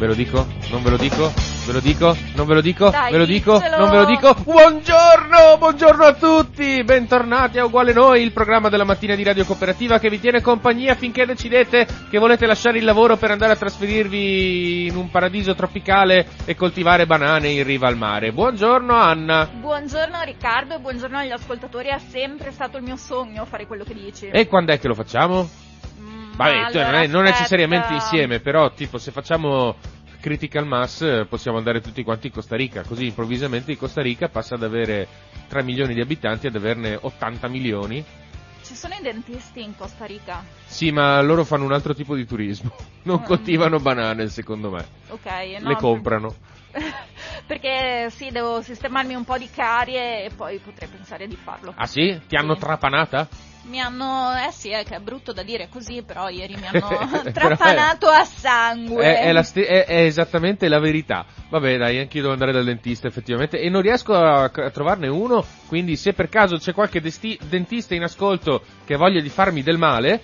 Ve lo dico? Non ve lo dico? Ve lo dico? Non ve lo dico? Dai, ve lo dico? diccelo. Non ve lo dico? Buongiorno! Buongiorno a tutti! Bentornati a Uguale Noi, il programma della mattina di Radio Cooperativa che vi tiene compagnia finché decidete che volete lasciare il lavoro per andare a trasferirvi in un paradiso tropicale e coltivare banane in riva al mare. Buongiorno Anna! Buongiorno Riccardo e buongiorno agli ascoltatori, è sempre stato il mio sogno fare quello che dici. E quando è che lo facciamo? Vabbè, cioè, allora, non, è- non necessariamente insieme, però tipo se facciamo Critical Mass eh, possiamo andare tutti quanti in Costa Rica, così improvvisamente in Costa Rica passa ad avere 3 milioni di abitanti ad averne 80 milioni. Ci sono i dentisti in Costa Rica. Sì, ma loro fanno un altro tipo di turismo, non Mm. coltivano banane secondo me, Ok, no, le comprano. Perché sì, devo sistemarmi un po' di carie e poi potrei pensare di farlo. Ah sì? Ti hanno Sì. trapanata? Mi hanno, eh sì, è che è brutto da dire così, però ieri mi hanno trapanato a sangue. È, è sti- è- esattamente la verità. Vabbè, dai, anch'io devo andare dal dentista, effettivamente. E non riesco a, a trovarne uno. Quindi, se per caso c'è qualche desti- dentista in ascolto che voglia di farmi del male,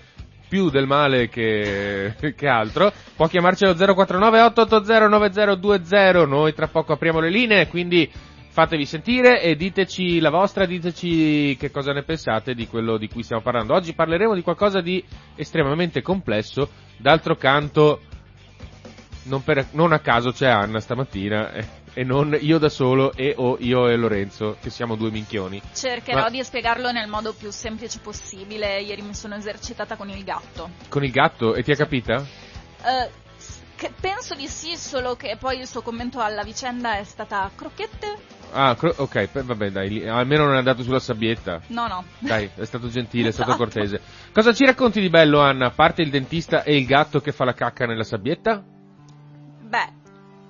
più del male che, che altro, può chiamarci allo 049 880 9020. Noi tra poco apriamo le linee, quindi fatevi sentire e diteci la vostra, diteci che cosa ne pensate di quello di cui stiamo parlando. Oggi parleremo di qualcosa di estremamente complesso. D'altro canto, non, per- non a caso c'è Anna stamattina eh, e non io da solo e o io e Lorenzo, che siamo due minchioni. Cercherò Ma- di spiegarlo nel modo più semplice possibile. Ieri mi sono esercitata con il gatto. Con il gatto, e ti ha capita? Che penso di sì, solo che poi il suo commento alla vicenda è stata crocchette? Ah, cro- ok, pe- vabbè dai, almeno non è andato sulla sabbietta. No, no. Dai, è stato gentile, è stato Esatto. cortese. Cosa ci racconti di bello, Anna? A parte il dentista e il gatto che fa la cacca nella sabbietta? Beh,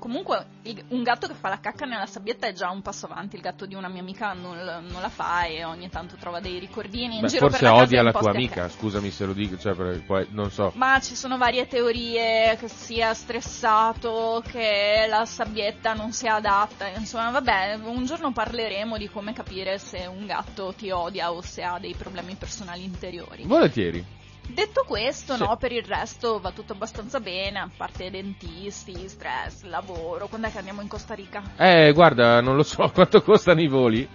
comunque il- un gatto che fa la cacca nella sabbietta è già un passo avanti. Il gatto di una mia amica non, non la fa e ogni tanto trova dei ricordini in Beh, giro forse odia la tua amica, caso. scusami se lo dico, cioè, poi, non so. Ma ci sono varie teorie che sia stressato, che la sabbietta non sia adatta, insomma vabbè, un giorno parleremo di come capire se un gatto ti odia o se ha dei problemi personali interiori. Volentieri. Detto questo, Sì. no, per il resto va tutto abbastanza bene, a parte dentisti, stress, lavoro. Quando è che andiamo in Costa Rica? Eh, guarda, non lo so quanto costano i voli.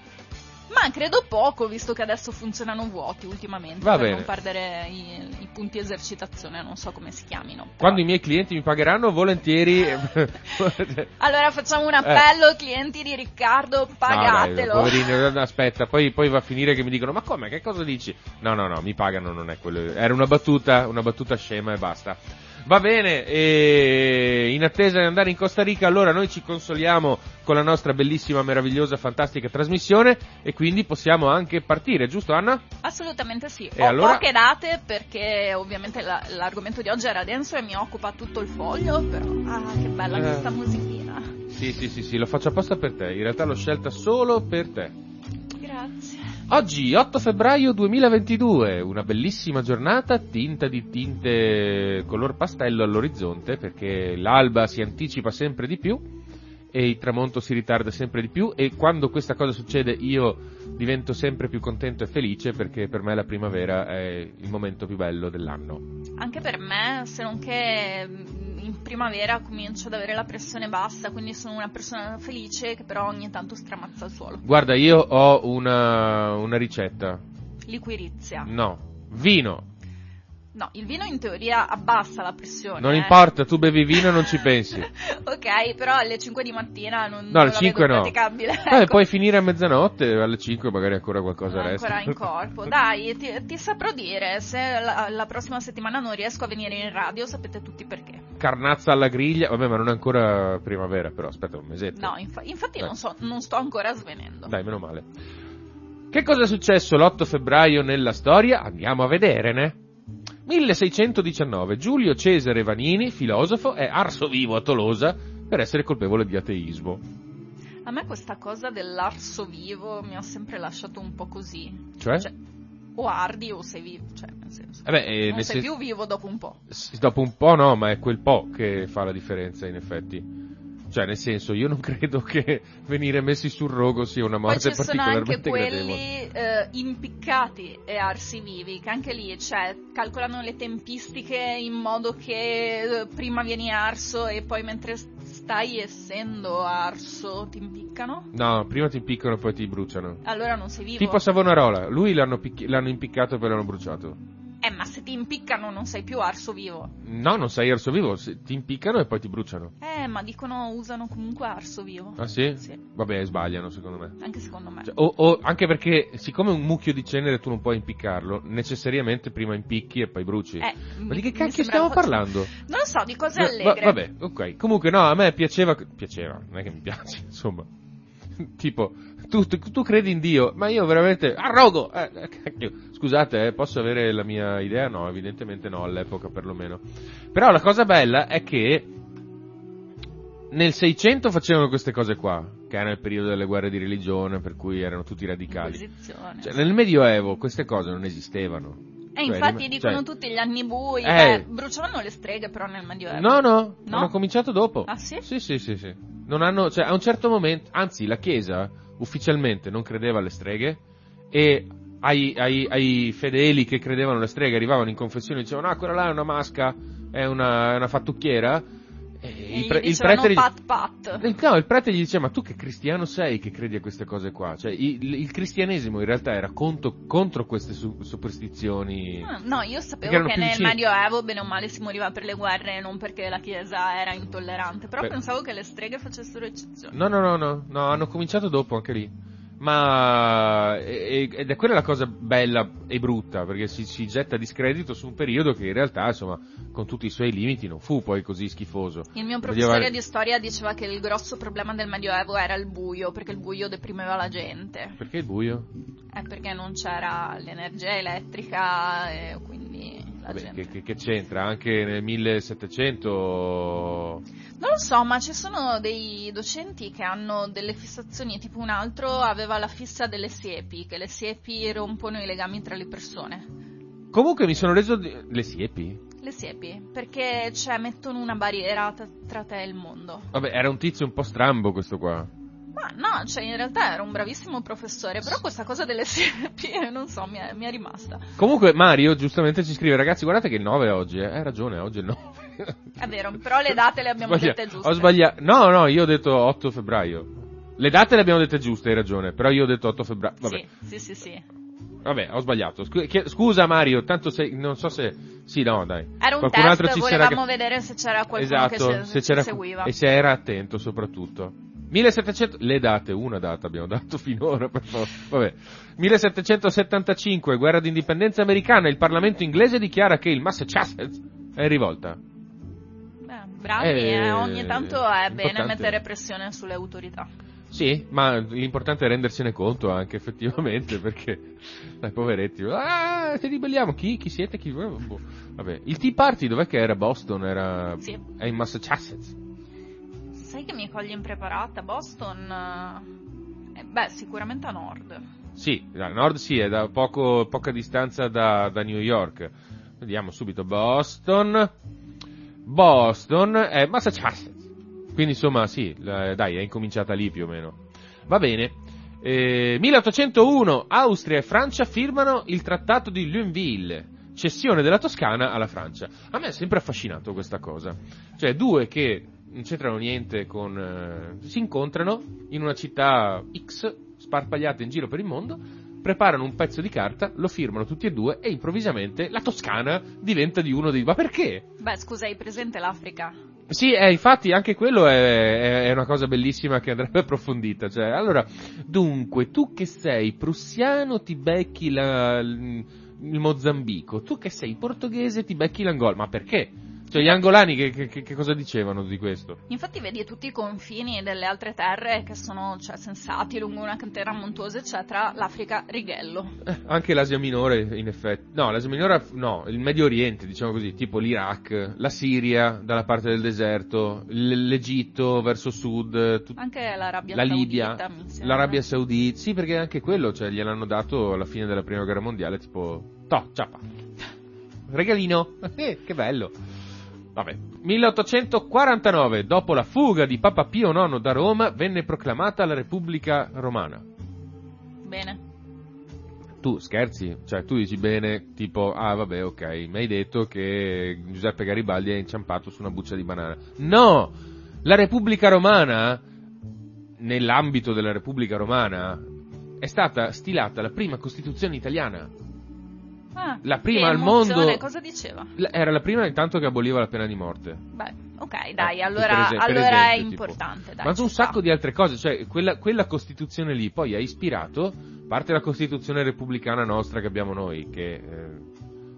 Ma credo poco, visto che adesso funzionano vuoti ultimamente, Va per bene. non perdere i, i punti esercitazione, non so come si chiamino. però- Quando i miei clienti mi pagheranno, volentieri. Allora facciamo un appello, clienti di Riccardo, pagatelo. No, dai, poverino, aspetta, poi, poi va a finire che mi dicono: Ma come? Che cosa dici? No, no, no, mi pagano, non è quello. Era una battuta, una battuta scema e basta. Va bene, e in attesa di andare in Costa Rica, allora noi ci consoliamo con la nostra bellissima, meravigliosa, fantastica trasmissione e quindi possiamo anche partire, giusto Anna? Assolutamente sì. E Ho allora? poche date perché ovviamente la- l'argomento di oggi era denso e mi occupa tutto il foglio, però ah, che bella Eh. questa musichina. Sì, sì, sì, sì, lo faccio apposta per te, in realtà l'ho scelta solo per te. Grazie. Oggi, 8 febbraio 2022, una bellissima giornata tinta di tinte color pastello all'orizzonte perché l'alba si anticipa sempre di più e il tramonto si ritarda sempre di più e quando questa cosa succede io divento sempre più contento e felice perché per me la primavera è il momento più bello dell'anno. Anche per me, se non che mm, in primavera comincio ad avere la pressione bassa, quindi sono una persona felice che però ogni tanto stramazza il suolo. Guarda, io ho una, una ricetta. Liquirizia. No, vino. No, il vino in teoria abbassa la pressione. Non eh. importa, tu bevi vino e non ci pensi. ok, però alle 5 di mattina non, No, non alle la 5 vedo no. praticabile. Vabbè, Ecco. puoi finire a mezzanotte, alle 5 magari ancora qualcosa resta. ancora in corpo. Dai, ti, ti saprò dire, se la, la prossima settimana non riesco a venire in radio, sapete tutti perché. Carnazza alla griglia, vabbè, ma non è ancora primavera, però aspetta un mesetto. No, infa- infatti non, so, non sto ancora svenendo. Dai, meno male. Che cosa è successo l'8 febbraio nella storia? Andiamo a vedere, ne? 1619. Giulio Cesare Vanini, filosofo, è arso vivo a Tolosa per essere colpevole di ateismo. A me questa cosa dell'arso vivo mi ha sempre lasciato un po' così. Cioè? Cioè, o ardi o sei vivo, cioè nel senso. Eh beh, eh, non sei sen- più vivo dopo un po'. Dopo un po' no, ma è quel po' che fa la differenza in effetti. Cioè, nel senso, io non credo che venire messi sul rogo sia una Poi morte ci sono anche quelli eh, impiccati e arsi vivi, che anche lì cioè, calcolano le tempistiche in modo che eh, prima vieni arso e poi mentre stai essendo arso ti impiccano. No, prima ti impiccano e poi ti bruciano. Allora non sei vivo. Tipo Savonarola, lui l'hanno, picchi- l'hanno impiccato e poi l'hanno bruciato. Eh, ma se ti impiccano non sei più arso vivo. No, non sei arso vivo, se- ti impiccano e poi ti bruciano. Eh, ma dicono usano comunque arso vivo. Ah sì? Sì, Vabbè, sbagliano secondo me. anche secondo me. Cioè, o, o- anche perché, siccome un mucchio di cenere tu non puoi impiccarlo, necessariamente prima impicchi e poi bruci. Eh, Ma di che cacchio stiamo parlando? Non lo so, di cose Va- allegre. vabbè, ok. Comunque, no, a me piaceva. Piaceva, non è che mi piace, insomma. tipo, tu, tu- tu credi in Dio, ma io veramente. Arrogo! Eh, eh. Scusate, eh, posso avere la mia idea? No, evidentemente no, all'epoca perlomeno. Però la cosa bella è che. Nel 600 facevano queste cose qua, che era il periodo delle guerre di religione, per cui erano tutti radicali. Cioè, nel Medioevo queste cose non esistevano. E Cioè, infatti dicono cioè- tutti gli anni bui, Eh. beh, bruciavano le streghe però nel Medioevo. No, no, No? hanno cominciato dopo. Ah, sì? Sì, sì, sì, sì. Non hanno, cioè, a un certo momento, anzi, la Chiesa ufficialmente non credeva alle streghe e ai, ai- ai fedeli che credevano alle streghe arrivavano in confessione e dicevano, ah, quella là è una masca, è una, è una fattucchiera. Il, pre- il prete gli- pat pat. No, il prete gli diceva, ma tu che cristiano sei che credi a queste cose qua? Cioè, il, il cristianesimo in realtà era contro, contro queste su- superstizioni. Ah, No, io sapevo che nel vicini. Medioevo bene o male si moriva per le guerre non perché la Chiesa era intollerante, però Beh. pensavo che le streghe facessero eccezione. No, no, no, no, no, hanno cominciato dopo anche lì. Ma ed è quella la cosa bella e brutta, perché si, si getta discredito su un periodo che in realtà, insomma, con tutti i suoi limiti, non fu poi così schifoso. Il mio professore di storia diceva che il grosso problema del Medioevo era il buio, perché il buio deprimeva la gente. Perché il buio? È perché non c'era l'energia elettrica e quindi la Vabbè, gente... che, che- c'entra? Anche nel 1700... Non lo so, ma ci sono dei docenti che hanno delle fissazioni, tipo un altro aveva la fissa delle siepi, che le siepi rompono i legami tra le persone. Comunque mi sono reso... di- Le siepi? Le siepi, perché cioè mettono una barriera tra te e il mondo. Vabbè, era un tizio un po' strambo questo qua. Ma no, cioè in realtà era un bravissimo professore, però questa cosa delle siepi, non so, mi è, mi è rimasta. Comunque Mario giustamente ci scrive, ragazzi, guardate che il 9 è oggi, eh. hai ragione, oggi è il 9. È vero, però le date le abbiamo Sbaglia- dette giuste. Ho sbagliato. No, no, io ho detto 8 febbraio. Le date le abbiamo dette giuste, hai ragione, però io ho detto 8 febbraio. Vabbè, Sì, sì, sì, sì. vabbè, ho sbagliato. Scusa Mario, tanto sei, non so se... Sì, no, dai. Era un Qualcun test, volevamo che- vedere se c'era qualcuno Esatto, che se c'era... ci seguiva. E se era attento soprattutto. 1700... Le date, una data abbiamo dato finora, per favore. Vabbè. 1775, guerra d'indipendenza americana, il Parlamento inglese dichiara che il Massachusetts è in rivolta. Beh, bravi, Eh, eh, ogni tanto è bene importante. mettere pressione sulle autorità. Sì, ma l'importante è rendersene conto anche effettivamente, perché dai poveretti, ah, ti ribelliamo, chi, chi siete? Chi... boh. Vabbè, il Tea Party dov'è che era? Boston? Era... Sì. È in Massachusetts. Sai che mi cogli impreparata? Boston? eh, eh, beh, sicuramente a nord. Sì, a nord sì, è da poco, poca distanza da, da New York. Vediamo subito Boston. Boston è Massachusetts. Quindi insomma sì, dai, è incominciata lì più o meno. Va bene. Eh, 1801, Austria e Francia firmano il trattato di Lunéville, cessione della Toscana alla Francia. A me è sempre affascinato questa cosa. Cioè, due che non c'entrano niente con... eh, si incontrano in una città X, sparpagliate in giro per il mondo, preparano un pezzo di carta, lo firmano tutti e due e improvvisamente la Toscana diventa di uno dei... Ma perché? Beh, scusa, hai presente l'Africa? Sì, eh, infatti anche quello è, è, una cosa bellissima che andrebbe approfondita. Cioè, allora, dunque, tu che sei prussiano ti becchi la, il Mozambico, tu che sei portoghese ti becchi l'Angola, ma perché? Cioè, gli angolani che, che, che, cosa dicevano di questo? Infatti vedi tutti i confini delle altre terre che sono cioè, sensati lungo una cantera montuosa, eccetera, l'Africa righello. Eh, anche l'Asia Minore, in effetti. No, l'Asia Minore, no, il Medio Oriente, diciamo così, tipo l'Iraq, la Siria dalla parte del deserto, l'Egitto verso sud, tut... anche l'Arabia la Libia, Saudita, l'Arabia Saudita, sì, perché anche quello, cioè, gliel'hanno dato alla fine della prima guerra mondiale, tipo, to, ciapa. Regalino, eh, che bello. Vabbè. 1849, dopo la fuga di Papa Pio IX da Roma, venne proclamata la Repubblica Romana. Bene. Tu scherzi? Cioè, tu dici bene, tipo, ah vabbè, ok, mi hai detto che Giuseppe Garibaldi è inciampato su una buccia di banana. No! La Repubblica Romana, nell'ambito della Repubblica Romana, è stata stilata la prima Costituzione italiana. Ah, la prima al mondo. Cosa diceva? Era la prima intanto che aboliva la pena di morte. Beh, ok, dai, eh, allora, esempio, allora esempio, è importante. Dai, Ma su un sacco di altre cose, cioè quella, quella, Costituzione lì poi ha ispirato, parte la Costituzione repubblicana nostra che abbiamo noi, che eh,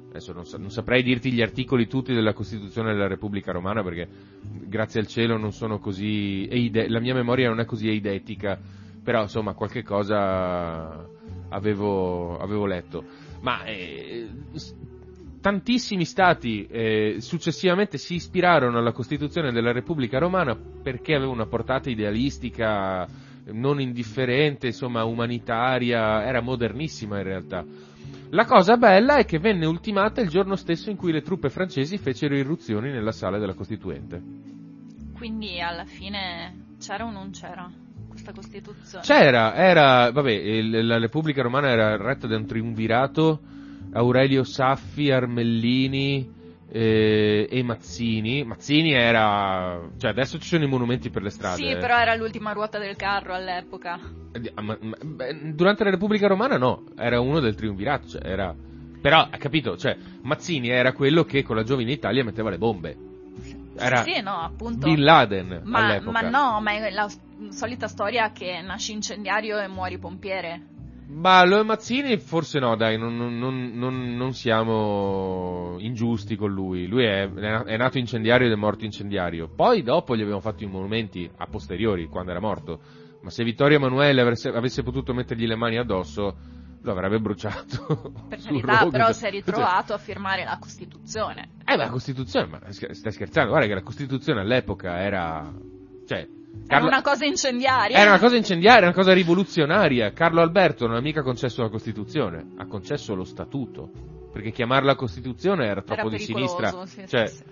adesso non, non, saprei dirti gli articoli tutti della Costituzione della Repubblica Romana perché grazie al cielo non sono così, eide- la mia memoria non è così eidetica, però insomma qualche cosa avevo, avevo letto ma eh, tantissimi stati eh, successivamente si ispirarono alla Costituzione della Repubblica Romana perché aveva una portata idealistica non indifferente, insomma umanitaria, era modernissima in realtà. La cosa bella è che venne ultimata il giorno stesso in cui le truppe francesi fecero irruzioni nella sala della Costituente. Quindi alla fine c'era o non c'era? Questa Costituzione? C'era, era, vabbè, il, la Repubblica Romana era retta da un triumvirato, Aurelio Saffi, Armellini eh, e Mazzini. Mazzini era, cioè adesso ci sono i monumenti per le strade. Sì, però era l'ultima ruota del carro all'epoca. Eh, ma, ma, durante la Repubblica Romana no, era uno del triumvirato, cioè era... Però, capito, cioè, Mazzini era quello che con la giovine Italia metteva le bombe. Era sì, no, appunto. Bin Laden ma, all'epoca. Ma no, ma è la solita storia che nasci incendiario e muori pompiere. Ma lo Mazzini forse no, dai, non, non, non, non, siamo ingiusti con lui. Lui è, è, nato incendiario ed è morto incendiario. Poi dopo gli abbiamo fatto i monumenti a posteriori, quando era morto. Ma se Vittorio Emanuele avesse, avesse potuto mettergli le mani addosso, lo avrebbe bruciato. Per carità, però si è ritrovato a firmare la Costituzione. Eh, ma la Costituzione, ma stai scherzando? Guarda che la Costituzione all'epoca era... Cioè, Carlo... Era una cosa incendiaria. Era una cosa incendiaria, una cosa rivoluzionaria. Carlo Alberto non ha mica concesso la Costituzione, ha concesso lo Statuto. Perché chiamarla Costituzione era troppo era di sinistra. Sì, cioè, sì, sì.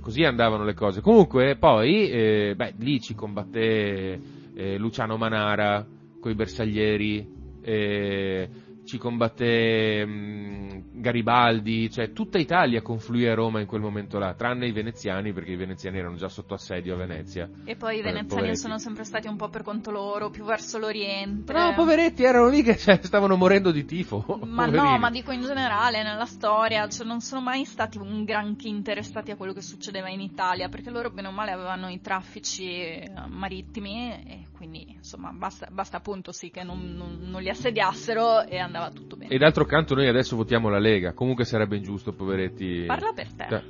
così andavano le cose. Comunque, poi, eh, beh, lì ci combatté eh, Luciano Manara, coi bersaglieri, eh, ci combatté mh, Garibaldi, cioè tutta Italia confluì a Roma in quel momento là, tranne i veneziani perché i veneziani erano già sotto assedio a Venezia. E poi i eh, veneziani poveretti. sono sempre stati un po' per conto loro, più verso l'Oriente. No, poveretti, erano lì che cioè, stavano morendo di tifo. Ma poverini. no, ma dico in generale, nella storia, cioè, non sono mai stati un granché interessati a quello che succedeva in Italia, perché loro bene o male avevano i traffici eh, marittimi e quindi insomma basta, basta appunto sì che non, non, non li assediassero e andava tutto bene. E d'altro canto noi adesso votiamo la Lega, comunque sarebbe ingiusto, poveretti. Parla per te. Cioè,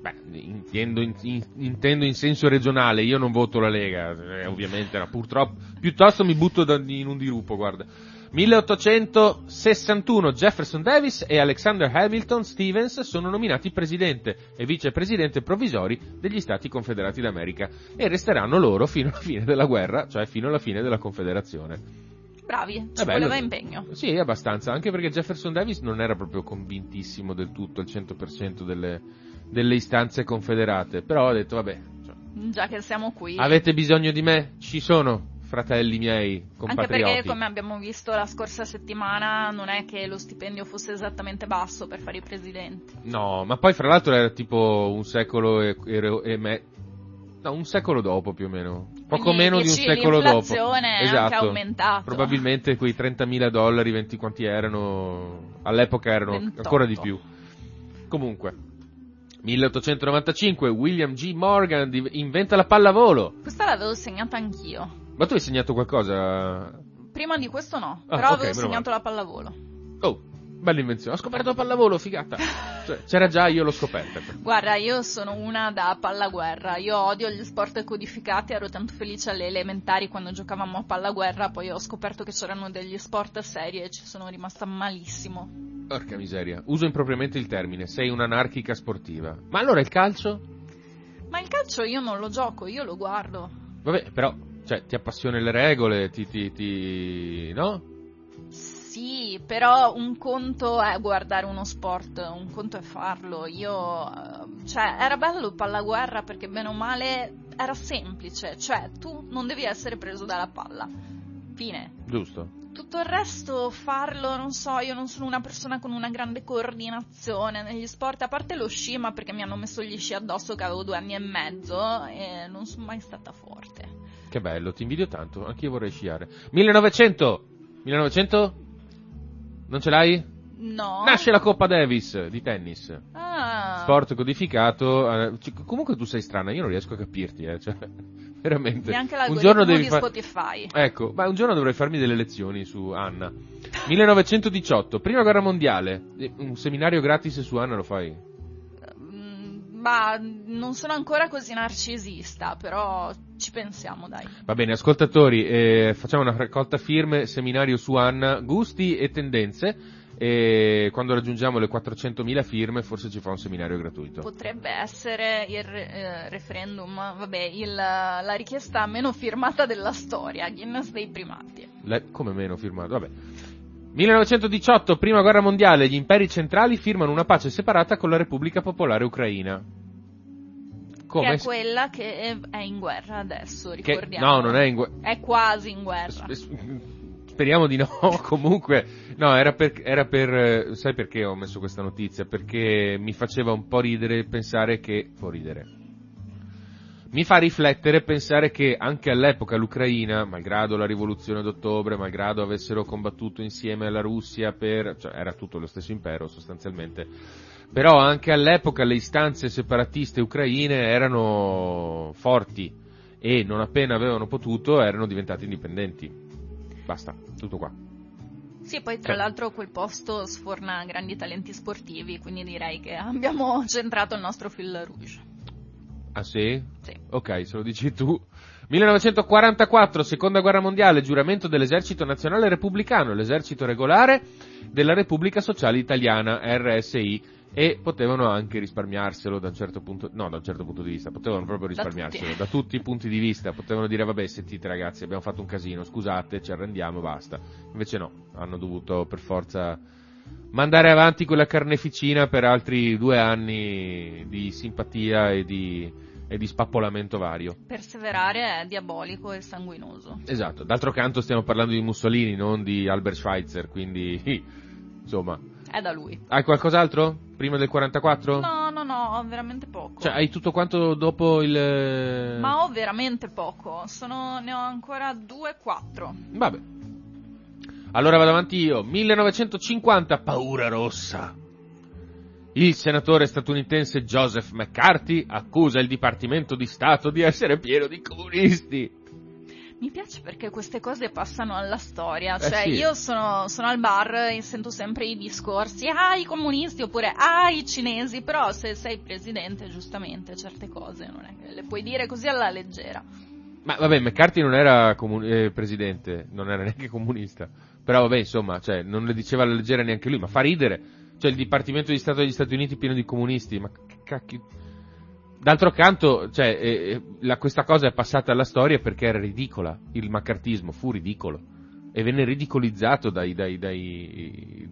beh, intendo in, in, intendo in, senso regionale, io non voto la Lega, eh, ovviamente, no, purtroppo, piuttosto mi butto da, in un dirupo, guarda. 1861 Jefferson Davis e Alexander Hamilton Stevens sono nominati presidente e vicepresidente provvisori degli Stati Confederati d'America e resteranno loro fino alla fine della guerra, cioè fino alla fine della Confederazione. Bravi, ci voleva impegno. Sì, abbastanza, anche perché Jefferson Davis non era proprio convintissimo del tutto, al 100% delle, delle istanze confederate, però ha detto vabbè. Cioè, Già che siamo qui. Avete bisogno di me? Ci sono, fratelli miei, compatrioti. Anche perché, come abbiamo visto la scorsa settimana, non è che lo stipendio fosse esattamente basso per fare i presidenti. No, ma poi fra l'altro era tipo un secolo e, e, e me... No, un secolo dopo più o meno. Poco Quindi meno di un secolo dopo. è Esatto. anche aumentato. Probabilmente quei 30.000 dollari, 20 quanti erano, all'epoca erano 28. ancora di più. Comunque, 1895 William G. Morgan inventa la pallavolo. Questa l'avevo segnata anch'io. Ma tu hai segnato qualcosa? Prima di questo no, Ah, però ok, avevo segnato la pallavolo. Oh, bella invenzione. Ho scoperto la pallavolo, figata. Cioè, c'era già, io l'ho scoperta. Guarda, io sono una da pallaguerra, io odio gli sport codificati, ero tanto felice alle elementari quando giocavamo a pallaguerra, poi ho scoperto che c'erano degli sport seri e ci sono rimasta malissimo. Porca miseria. Uso impropriamente il termine. Sei un'anarchica sportiva. Ma allora il calcio? Ma il calcio io non lo gioco, io lo guardo. Vabbè, però, cioè, ti appassioni le regole, ti, ti, ti... no? Sì, però un conto è guardare uno sport, un conto è farlo. Io, eh, cioè, era bello pallaguerra perché bene o male era semplice, cioè tu non devi essere preso dalla palla. Fine. Giusto. Tutto il resto farlo, non so, io non sono una persona con una grande coordinazione negli sport, a parte lo sci, ma perché mi hanno messo gli sci addosso che avevo due anni e mezzo e non sono mai stata forte. Che bello, ti invidio tanto, anch'io vorrei sciare. 1900! 1900? Non ce l'hai? No. Nasce la Coppa Davis di tennis. Ah. Sport codificato. eh, comunque tu sei strana, io non riesco a capirti, eh, cioè, veramente. Neanche un giorno devi di fa- Spotify. Ecco, ma un giorno dovrei farmi delle lezioni su Anna. 1918, prima guerra mondiale. Eh, Un seminario gratis su Anna lo fai? Mm, Ma non sono ancora così narcisista, però ci pensiamo, dai. Va bene, ascoltatori, eh, facciamo una raccolta firme, seminario su Anna, gusti e tendenze. E quando raggiungiamo le 400.000 firme, forse ci fa un seminario gratuito. Potrebbe essere il eh, referendum, vabbè, il- la richiesta meno firmata della storia, Guinness dei primati. Le- come meno firmato? Vabbè. 1918, prima guerra mondiale, gli imperi centrali firmano una pace separata con la Repubblica Popolare Ucraina. Come? Che è quella che è- in guerra adesso, Che- ricordiamo. no, non è in guerra. È quasi in guerra. Speriamo di no, comunque, no, era per, era per, sai perché ho messo questa notizia? Perché mi faceva un po' ridere pensare che, può ridere, mi fa riflettere pensare che anche all'epoca l'Ucraina, malgrado la rivoluzione d'ottobre, malgrado avessero combattuto insieme alla Russia per, cioè era tutto lo stesso impero sostanzialmente, però anche all'epoca le istanze separatiste ucraine erano forti e non appena avevano potuto erano diventati indipendenti. Basta, tutto qua. Sì, poi tra Cioè- l'altro quel posto sforna grandi talenti sportivi, quindi direi che abbiamo centrato il nostro fil rouge. Ah sì? Sì. Ok, se lo dici tu. 1944, seconda guerra mondiale, giuramento dell'esercito nazionale repubblicano, l'esercito regolare della Repubblica Sociale Italiana, RSI, e potevano anche risparmiarselo da un certo punto, no, da un certo punto di vista, potevano proprio Da risparmiarselo, tutti. da tutti i punti di vista, potevano dire vabbè sentite ragazzi abbiamo fatto un casino, scusate, ci arrendiamo, basta. Invece no, hanno dovuto per forza mandare avanti quella carneficina per altri due anni di simpatia e di, e di spappolamento vario. Perseverare è diabolico e sanguinoso. Esatto, d'altro canto stiamo parlando di Mussolini, non di Albert Schweitzer, quindi insomma. È da lui. Hai qualcos'altro? Prima del 44? No, no, no, ho veramente poco. Cioè, hai tutto quanto dopo il... Ma ho veramente poco. Sono, ne ho ancora due, quattro. Vabbè. Allora vado avanti io. 1950, paura rossa. Il senatore statunitense Joseph McCarthy accusa il Dipartimento di Stato di essere pieno di comunisti. Mi piace perché queste cose passano alla storia. Eh Cioè, sì. io sono, sono al bar e sento sempre i discorsi. Ah, i comunisti oppure ah, i cinesi. Però se sei presidente, giustamente, certe cose non è che le puoi dire così alla leggera. Ma vabbè, McCarthy non era comu- eh, presidente, non era neanche comunista. Però vabbè, insomma, cioè, non le diceva alla leggera neanche lui, ma fa ridere. Cioè, il Dipartimento di Stato degli Stati Uniti pieno di comunisti, ma che cacchio... D'altro canto, cioè, eh, eh, la- questa cosa è passata alla storia perché era ridicola. Il maccartismo fu ridicolo. E venne ridicolizzato dai, dai, dai,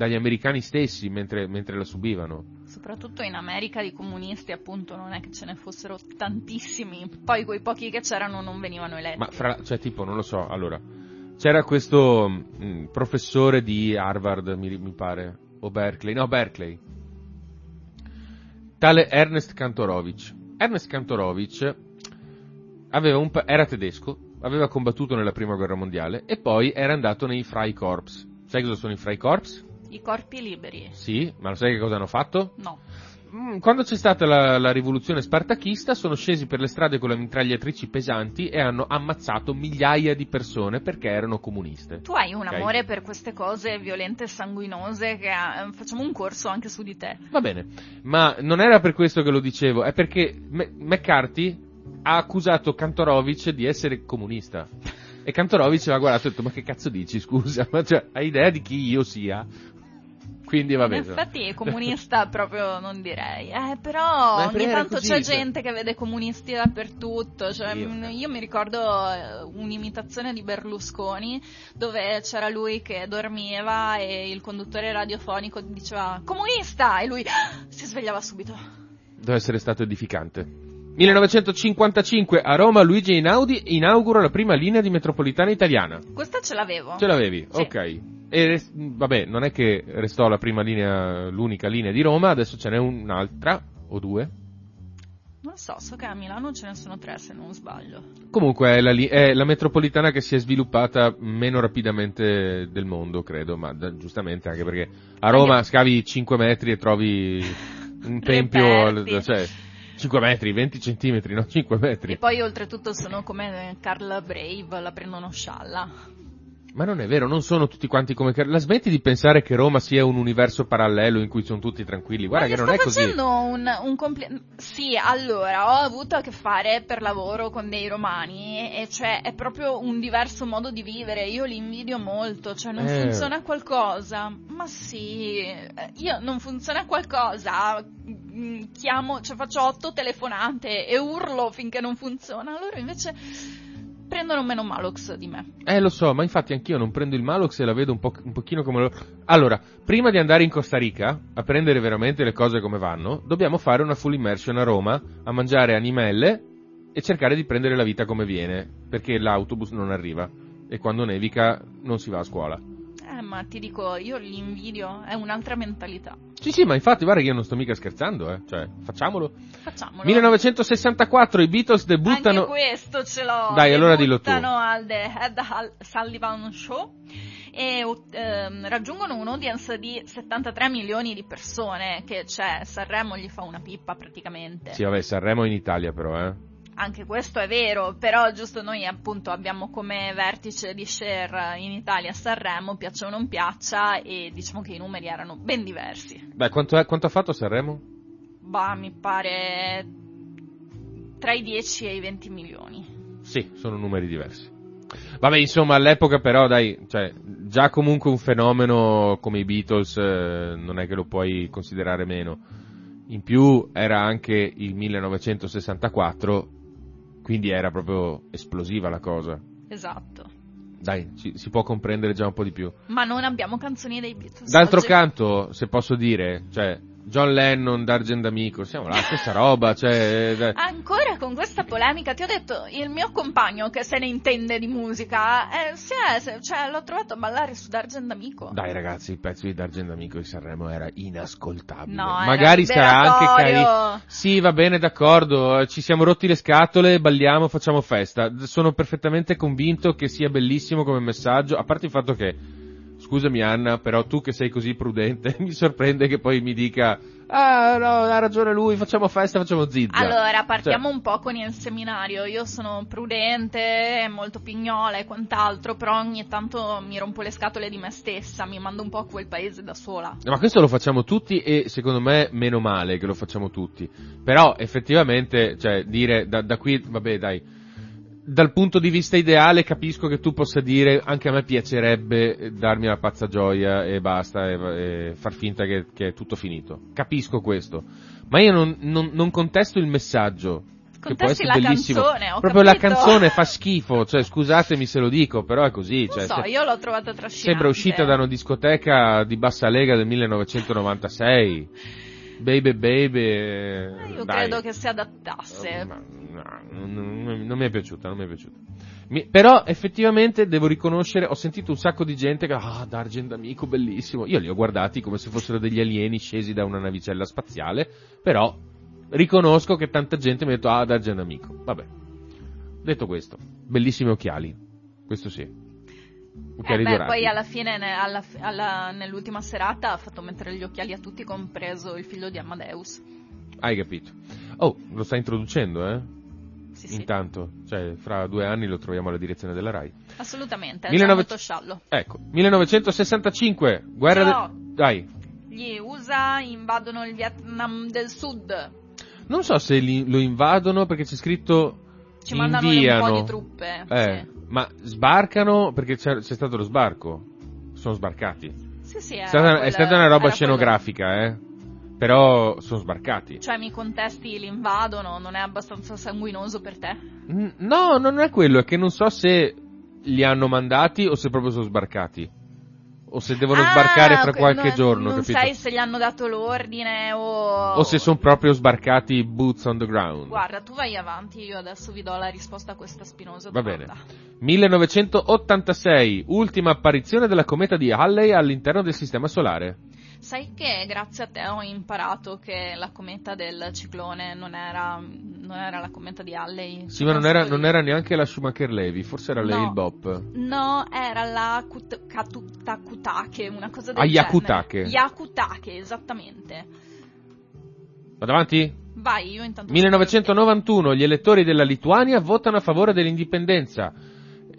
dagli americani stessi mentre, mentre la subivano. Soprattutto in America di comunisti, appunto, non è che ce ne fossero tantissimi. Poi quei pochi che c'erano non venivano eletti. Ma fra, cioè, tipo, non lo so, allora, c'era questo mm, professore di Harvard, mi, mi pare, o Berkeley, no, Berkeley, tale Ernest Kantorowicz. Ernest Kantorowicz aveva un pa- era tedesco, aveva combattuto nella prima guerra mondiale e poi era andato nei Freikorps. Sai cosa sono i Freikorps? I corpi liberi. Sì, ma lo sai che cosa hanno fatto? No. Mm, Quando c'è stata la, la rivoluzione spartachista sono scesi per le strade con le mitragliatrici pesanti e hanno ammazzato migliaia di persone perché erano comuniste. Tu hai un Ok. amore per queste cose violente e sanguinose che eh, facciamo un corso anche su di te. Va bene, ma non era per questo che lo dicevo, è perché Me- McCarthy ha accusato Kantorovic di essere comunista. E Kantorovic l'ha guardato e ha detto, ma che cazzo dici, scusa? Ma cioè, hai idea di chi io sia? Quindi va bene. effetti comunista proprio non direi, eh, però ogni tanto così, c'è cioè. gente che vede comunisti dappertutto, cioè, Io- mh, io mi ricordo eh, un'imitazione di Berlusconi dove c'era lui che dormiva e il conduttore radiofonico diceva comunista e lui ah, si svegliava subito. Deve essere stato edificante. 1955 a Roma Luigi Einaudi inaugura la prima linea di metropolitana italiana. Questa ce l'avevo. Ce l'avevi? Sì. Ok. E vabbè, non è che restò la prima linea, l'unica linea di Roma, adesso ce n'è un'altra o due. Non so, so che a Milano ce ne sono tre se non sbaglio. Comunque è la, è la metropolitana che si è sviluppata meno rapidamente del mondo, credo, ma da- giustamente anche perché a Roma scavi 5 metri e trovi un tempio, cioè 5 metri, 20 centimetri, no 5 metri. E poi oltretutto sono come Carla Brave, la prendono scialla. Ma non è vero, non sono tutti quanti come... Car- La smetti di pensare che Roma sia un universo parallelo in cui sono tutti tranquilli, guarda Ma che gli non è sto così. facendo un, un compli- Sì, allora, ho avuto a che fare per lavoro con dei romani e cioè è proprio un diverso modo di vivere. Io li invidio molto, cioè non Eh. funziona qualcosa. Ma sì, io non funziona qualcosa. mm, Chiamo, cioè faccio otto telefonate e urlo finché non funziona. Loro invece prendono meno Malox di me. Eh, lo so, ma infatti anch'io non prendo il Malox e la vedo un, po- un pochino come lo... Allora, prima di andare in Costa Rica, a prendere veramente le cose come vanno, dobbiamo fare una full immersion a Roma, a mangiare animelle e cercare di prendere la vita come viene, perché l'autobus non arriva e quando nevica non si va a scuola. Eh, ma ti dico, io li invidio, è un'altra mentalità. Sì, sì, ma infatti guarda che io non sto mica scherzando, eh, cioè, facciamolo. Facciamolo. 1964 i Beatles debuttano... Anche questo ce l'ho. Dai, allora dillo tu. Debuttano al The Ed Hal- Sullivan Show e ehm, raggiungono un'audience di 73 milioni di persone, che c'è, Sanremo gli fa una pippa praticamente. Sì, vabbè, Sanremo in Italia però, eh. Anche questo è vero, però giusto noi appunto abbiamo come vertice di share in Italia Sanremo, piaccia o non piaccia, e diciamo che i numeri erano ben diversi. Beh, quanto, è- quanto ha fatto Sanremo? Bah, mi pare tra i 10 e i 20 milioni. Sì, sono numeri diversi. Vabbè, insomma, all'epoca però, dai, cioè, già comunque un fenomeno come i Beatles eh, non è che lo puoi considerare meno. In più era anche il 1964, quindi era proprio esplosiva la cosa. Esatto. Dai, ci- si può comprendere già un po' di più. Ma non abbiamo canzoni dei Beatles. D'altro oggi. canto, se posso dire, cioè, John Lennon, D'Argent Amico, siamo la stessa roba, cioè... eh, Ancora con questa polemica, ti ho detto, il mio compagno che se ne intende di musica, eh, si è- se- cioè, l'ho trovato a ballare su D'Argent Amico. Dai ragazzi, il pezzo di D'Argent Amico di Sanremo era inascoltabile. No, era Magari sarà anche carino. Sì, va bene, d'accordo, ci siamo rotti le scatole, balliamo, facciamo festa. Sono perfettamente convinto che sia bellissimo come messaggio, a parte il fatto che, scusami Anna, però tu che sei così prudente, mi sorprende che poi mi dica, ah no, ha ragione lui, facciamo festa, facciamo zizza. Allora, partiamo Cioè, un po' con il seminario. Io sono prudente, molto pignola e quant'altro, però ogni tanto mi rompo le scatole di me stessa, mi mando un po' a quel paese da sola. Ma questo lo facciamo tutti e secondo me meno male che lo facciamo tutti. Però effettivamente, cioè, dire da, da qui, vabbè dai, dal punto di vista ideale capisco che tu possa dire anche a me piacerebbe darmi la pazza gioia e basta e, e far finta che, che è tutto finito. Capisco questo. Ma io non, non- non contesto il messaggio. Che può Contesti essere la bellissimo. canzone, Proprio la capito. canzone fa schifo, cioè scusatemi se lo dico, però è così. Non cioè, so, se- io l'ho trovata trascinante. Sembra uscita da una discoteca di bassa lega del 1996. Baby baby. eh, Io dai. credo che si adattasse. Ma- no, non, non- non mi è piaciuta, non mi è piaciuta. Mi- però effettivamente devo riconoscere, ho sentito un sacco di gente che, ah, D'Argent amico, bellissimo. Io li ho guardati come se fossero degli alieni scesi da una navicella spaziale, però riconosco che tanta gente mi ha detto, ah, D'Argent amico. Vabbè. Detto questo, bellissimi occhiali. Questo sì. Eh beh, dorati. poi alla fine, ne- alla- alla- nell'ultima serata, ha fatto mettere gli occhiali a tutti, compreso il figlio di Amadeus. Hai capito. Oh, lo sta introducendo, eh? Sì, sì. Intanto, cioè, fra due anni lo troviamo alla direzione della RAI. Assolutamente, è 1900 già molto sciallo. Ecco, 1965, guerra No. del... Dai, Gli USA invadono il Vietnam del Sud, non so se li- lo invadono perché c'è scritto ci mandano inviano. un po' di truppe. Eh, sì. Ma sbarcano perché c'è, c'è stato lo sbarco. Sono sbarcati. Sì, sì, È stata, è quel- stata una roba era quello. scenografica, eh. Però sono sbarcati. Cioè, mi contesti l'invadono, non è abbastanza sanguinoso per te? No, non è quello, è che non so se li hanno mandati o se proprio sono sbarcati. O se devono Ah, sbarcare fra qualche no, giorno, Non capito? sai se gli hanno dato l'ordine o... O se sono proprio sbarcati boots on the ground. Guarda, tu vai avanti, io adesso vi do la risposta a questa spinosa Va domanda. bene. 1986, ultima apparizione della cometa di Halley all'interno del sistema solare. Sai che grazie a te ho imparato che la cometa del ciclone non era, non era la cometa di Halley? Sì, ma non era, Pensavo non era neanche la Schumacher Levy, forse era lei No. il Bop. No, era la Kut- Katutakutake, una cosa del Ah, genere. Yakutake. Yakutake, esattamente. Vado avanti? Vai, io intanto... 1991, gli elettori della Lituania votano a favore dell'indipendenza.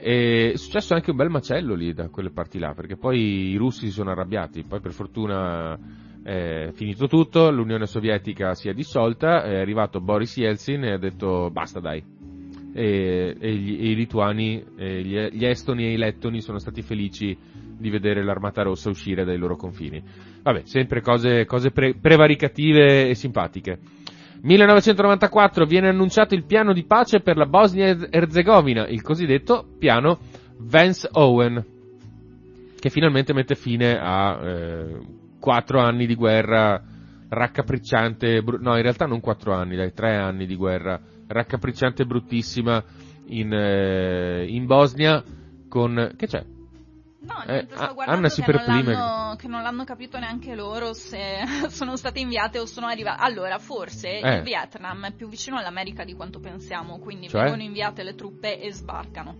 E è successo anche un bel macello lì da quelle parti là, perché poi i russi si sono arrabbiati, poi per fortuna è finito tutto, l'Unione Sovietica si è dissolta, è arrivato Boris Yeltsin e ha detto basta dai. E, e gli- e i lituani, e gli, gli estoni e i lettoni sono stati felici di vedere l'armata rossa uscire dai loro confini. Vabbè, sempre cose, cose pre- prevaricative e simpatiche. 1994 viene annunciato il piano di pace per la Bosnia-Herzegovina, il cosiddetto piano Vance Owen, che finalmente mette fine a eh, quattro anni di guerra raccapricciante, bru- no in realtà non quattro anni, dai tre anni di guerra raccapricciante e bruttissima in, eh, in Bosnia con... che c'è? No, Eh, niente, sto guardando che, non che non l'hanno capito neanche loro se sono state inviate o sono arrivate. Allora, forse Eh. il Vietnam è più vicino all'America di quanto pensiamo, quindi Cioè? vengono inviate le truppe e sbarcano.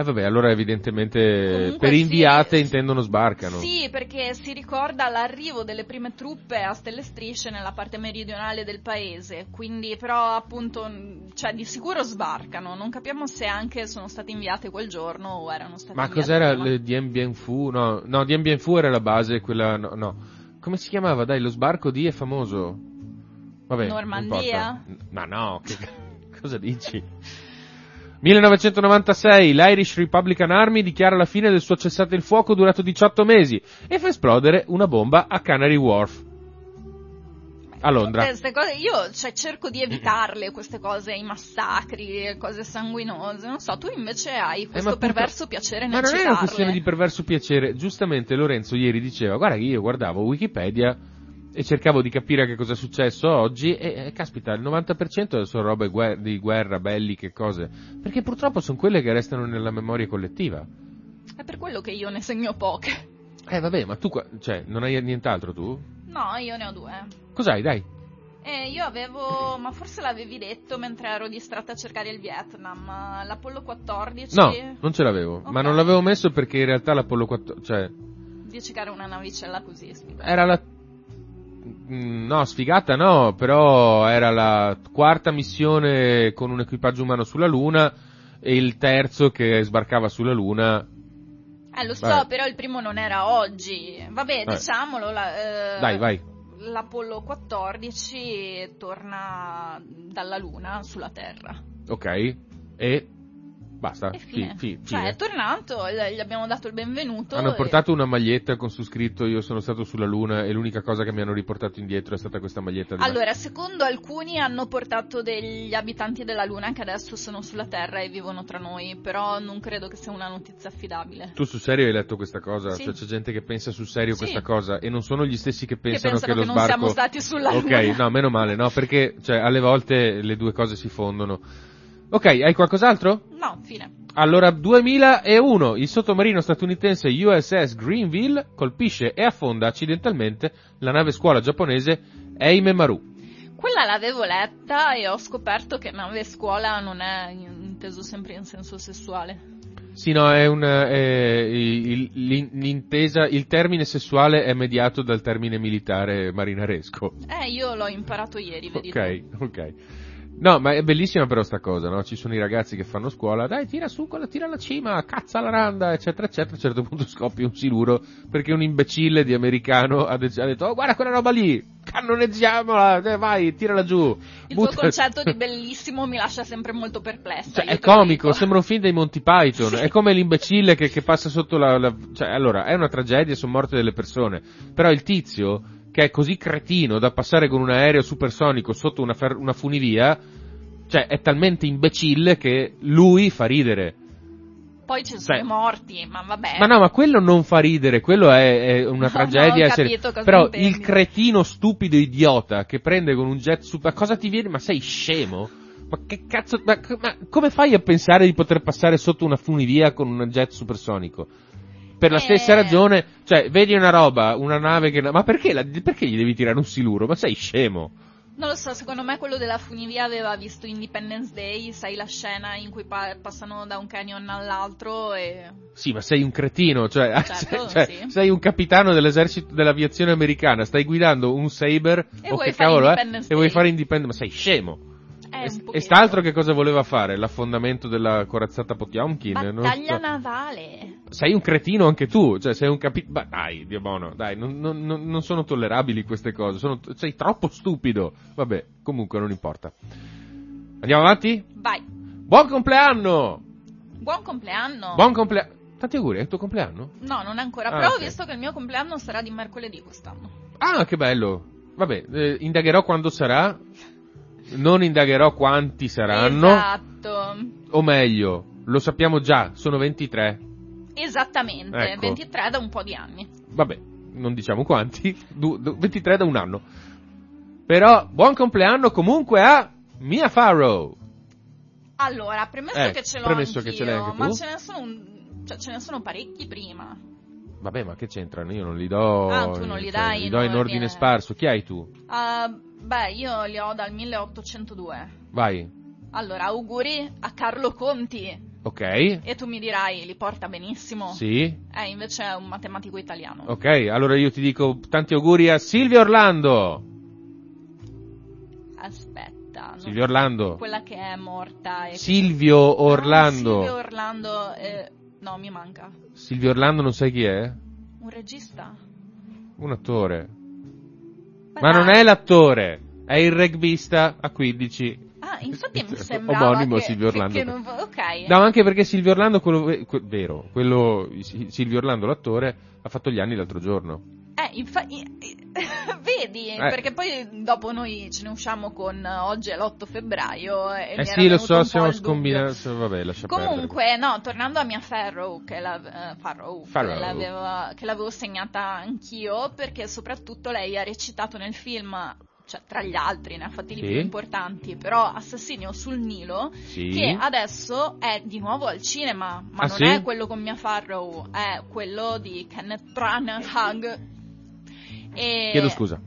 Eh vabbè, allora evidentemente Comunque per inviate sì. intendono sbarcano. Sì, perché si ricorda l'arrivo delle prime truppe a Stelle Strisce nella parte meridionale del paese, quindi però appunto, cioè di sicuro sbarcano, non capiamo se anche sono state inviate quel giorno o erano state Ma inviate cos'era prima. il Dien Bien Phu? No, no, Dien Bien Phu era la base, quella, no, no. Come si chiamava? Dai, lo sbarco di è famoso. Vabbè, Normandia? Ma no, che, cosa dici? 1996, l'Irish Republican Army dichiara la fine del suo cessate il fuoco durato 18 mesi e fa esplodere una bomba a Canary Wharf. A Londra. Cose, io cioè, cerco di evitarle queste cose, i massacri, cose sanguinose. Non so, tu invece hai questo Eh, ma appunto- perverso piacere nel Ma non è una citarle. questione di perverso piacere. Giustamente Lorenzo ieri diceva, guarda che io guardavo Wikipedia e cercavo di capire che cosa è successo oggi e, e, caspita, il 90% sono robe guer- di guerra, belliche, cose. Perché purtroppo sono quelle che restano nella memoria collettiva. È per quello che io ne segno poche. Eh vabbè, ma tu, qua- cioè, non hai nient'altro tu? No, io ne ho due. Cos'hai, dai? E io avevo, ma forse l'avevi detto mentre ero distratta a cercare il Vietnam, l'Apollo 14. No, non ce l'avevo. Ma Ok. non l'avevo messo perché in realtà l'Apollo 14, cioè, che era una navicella così. Era la... Mm, No, sfigata no, però era la quarta missione con un equipaggio umano sulla Luna e il terzo che sbarcava sulla Luna. Eh, lo so, Vai. però il primo non era oggi. Vabbè, Vai. diciamolo. la- eh, Dai, vai. L'Apollo 14 torna dalla Luna sulla Terra. Ok. E basta. Fi- fi- cioè, è tornato, gli abbiamo dato il benvenuto. Hanno e- portato una maglietta con su scritto io sono stato sulla Luna e l'unica cosa che mi hanno riportato indietro è stata questa maglietta. di- Allora, secondo alcuni hanno portato degli abitanti della Luna che adesso sono sulla Terra e vivono tra noi, però non credo che sia una notizia affidabile. Tu sul serio hai letto questa cosa? Sì. Cioè c'è gente che pensa sul serio Sì. questa cosa e non sono gli stessi che Che pensano pensano che, che, lo non sbarco... siamo stati sulla Ok, Luna. no, meno male, no, perché cioè, alle volte le due cose si fondono. Ok, hai qualcos'altro? No, fine. Allora, 2001, il sottomarino statunitense USS Greenville colpisce e affonda accidentalmente la nave scuola giapponese Eime Maru. Quella l'avevo letta e ho scoperto che nave scuola non è inteso sempre in senso sessuale. Sì, no, è un, è, il, l'intesa, il termine sessuale è mediato dal termine militare marinaresco. Eh, io l'ho imparato ieri, vedi. Ok, ok. No, ma è bellissima però sta cosa, no? Ci sono i ragazzi che fanno scuola, dai, tira su, quella, tira la cima, cazza la randa, eccetera, eccetera. A un certo punto scoppia un siluro perché un imbecille di americano ha, de- ha detto, oh, guarda quella roba lì, cannoneggiamola, eh, vai, tirala giù. Il Butta... tuo concetto di bellissimo mi lascia sempre molto perplessa. Cioè, è comico, sembra un film dei Monty Python, sì. è come l'imbecille che, che passa sotto la, la... Cioè, allora, è una tragedia, sono morte delle persone, però il tizio che è così cretino da passare con un aereo supersonico sotto una, fer- una funivia, cioè è talmente imbecille che lui fa ridere. Poi ci sono cioè, i morti, ma vabbè. Ma no, ma quello non fa ridere, quello è, è una no, tragedia. No, Però intendi. il cretino stupido idiota che prende con un jet super... Ma cosa ti viene? Ma sei scemo? Ma che cazzo... Ma, ma come fai a pensare di poter passare sotto una funivia con un jet supersonico? Per la eh... stessa ragione, cioè, vedi una roba, una nave che... Ma perché, la... perché gli devi tirare un siluro? Ma sei scemo? Non lo so, secondo me quello della funivia aveva visto Independence Day, sai la scena in cui pa- passano da un canyon all'altro e... Sì, ma sei un cretino, cioè, certo, cioè sì. sei un capitano dell'esercito dell'aviazione americana, stai guidando un Saber, e o che cavolo è, Independence e vuoi fare Independence, ma sei scemo. E pochetto. st'altro che cosa voleva fare? L'affondamento della corazzata Potiomkin? Battaglia so. navale. Sei un cretino anche tu, cioè sei un capi... Ma dai, Dio buono, dai, non, non- non- sono tollerabili queste cose, sono- sei troppo stupido. Vabbè, comunque non importa. Andiamo avanti? Vai. Buon compleanno! Buon compleanno. Buon compleanno! Tanti auguri, è il tuo compleanno? No, non ancora, Ah, però ok. ho visto che il mio compleanno sarà di mercoledì quest'anno. Ah, che bello! Vabbè, eh, indagherò quando sarà, non indagherò quanti saranno, Esatto. o meglio, lo sappiamo già, sono 23. Esattamente, Ecco. 23 da un po' di anni. Vabbè, non diciamo quanti, du- du- 23 da un anno. Però, buon compleanno comunque a Mia Farrow. Allora, premesso Eh, che ce l'ho premesso anch'io, che ce l'hai anche ma tu. ce ne sono cioè, ce ne sono parecchi prima. Vabbè, ma che c'entrano? Io non li do. Ah, tu non li cioè, dai Li in do in ordine. ordine sparso. Chi hai tu? Ah, beh, io li ho dal 1802. Vai. Allora, auguri a Carlo Conti. Ok. E tu mi dirai, li porta benissimo. Sì. Eh, invece è un matematico italiano. Ok, allora io ti dico tanti auguri a Silvia Orlando. Aspetta. no. Silvia Orlando. Quella che è morta. E Silvio Ah, Orlando. Silvio Orlando. eh, no, mi manca. Silvio Orlando non sai chi è? Un regista? Un attore. Ma non è l'attore, è il rugbista a 15. Ah, infatti mi sembrava Omonimo che, Silvio Orlando. che non- ok. No, anche perché Silvio Orlando, quello que- vero, quello Si- Silvio Orlando l'attore ha fatto gli anni l'altro giorno. Eh, infa- i- i- vedi, Eh. perché poi dopo noi ce ne usciamo con eh, oggi è l'8 febbraio e Eh sì, lo so, siamo scombinati. Vabbè, lascia Comunque, no, tornando a mia Farrow, che, la- eh, Farrow, Farrow. che l'avevo, che l'avevo segnata anch'io, perché soprattutto lei ha recitato nel film, cioè tra gli altri, ne ha fatti di Sì. più importanti, però Assassinio sul Nilo, perdere. Sì. che adesso è di nuovo al cinema, ma Ah, non sì? è quello con Mia Farrow, è quello di Kenneth Branagh. E Chiedo scusa.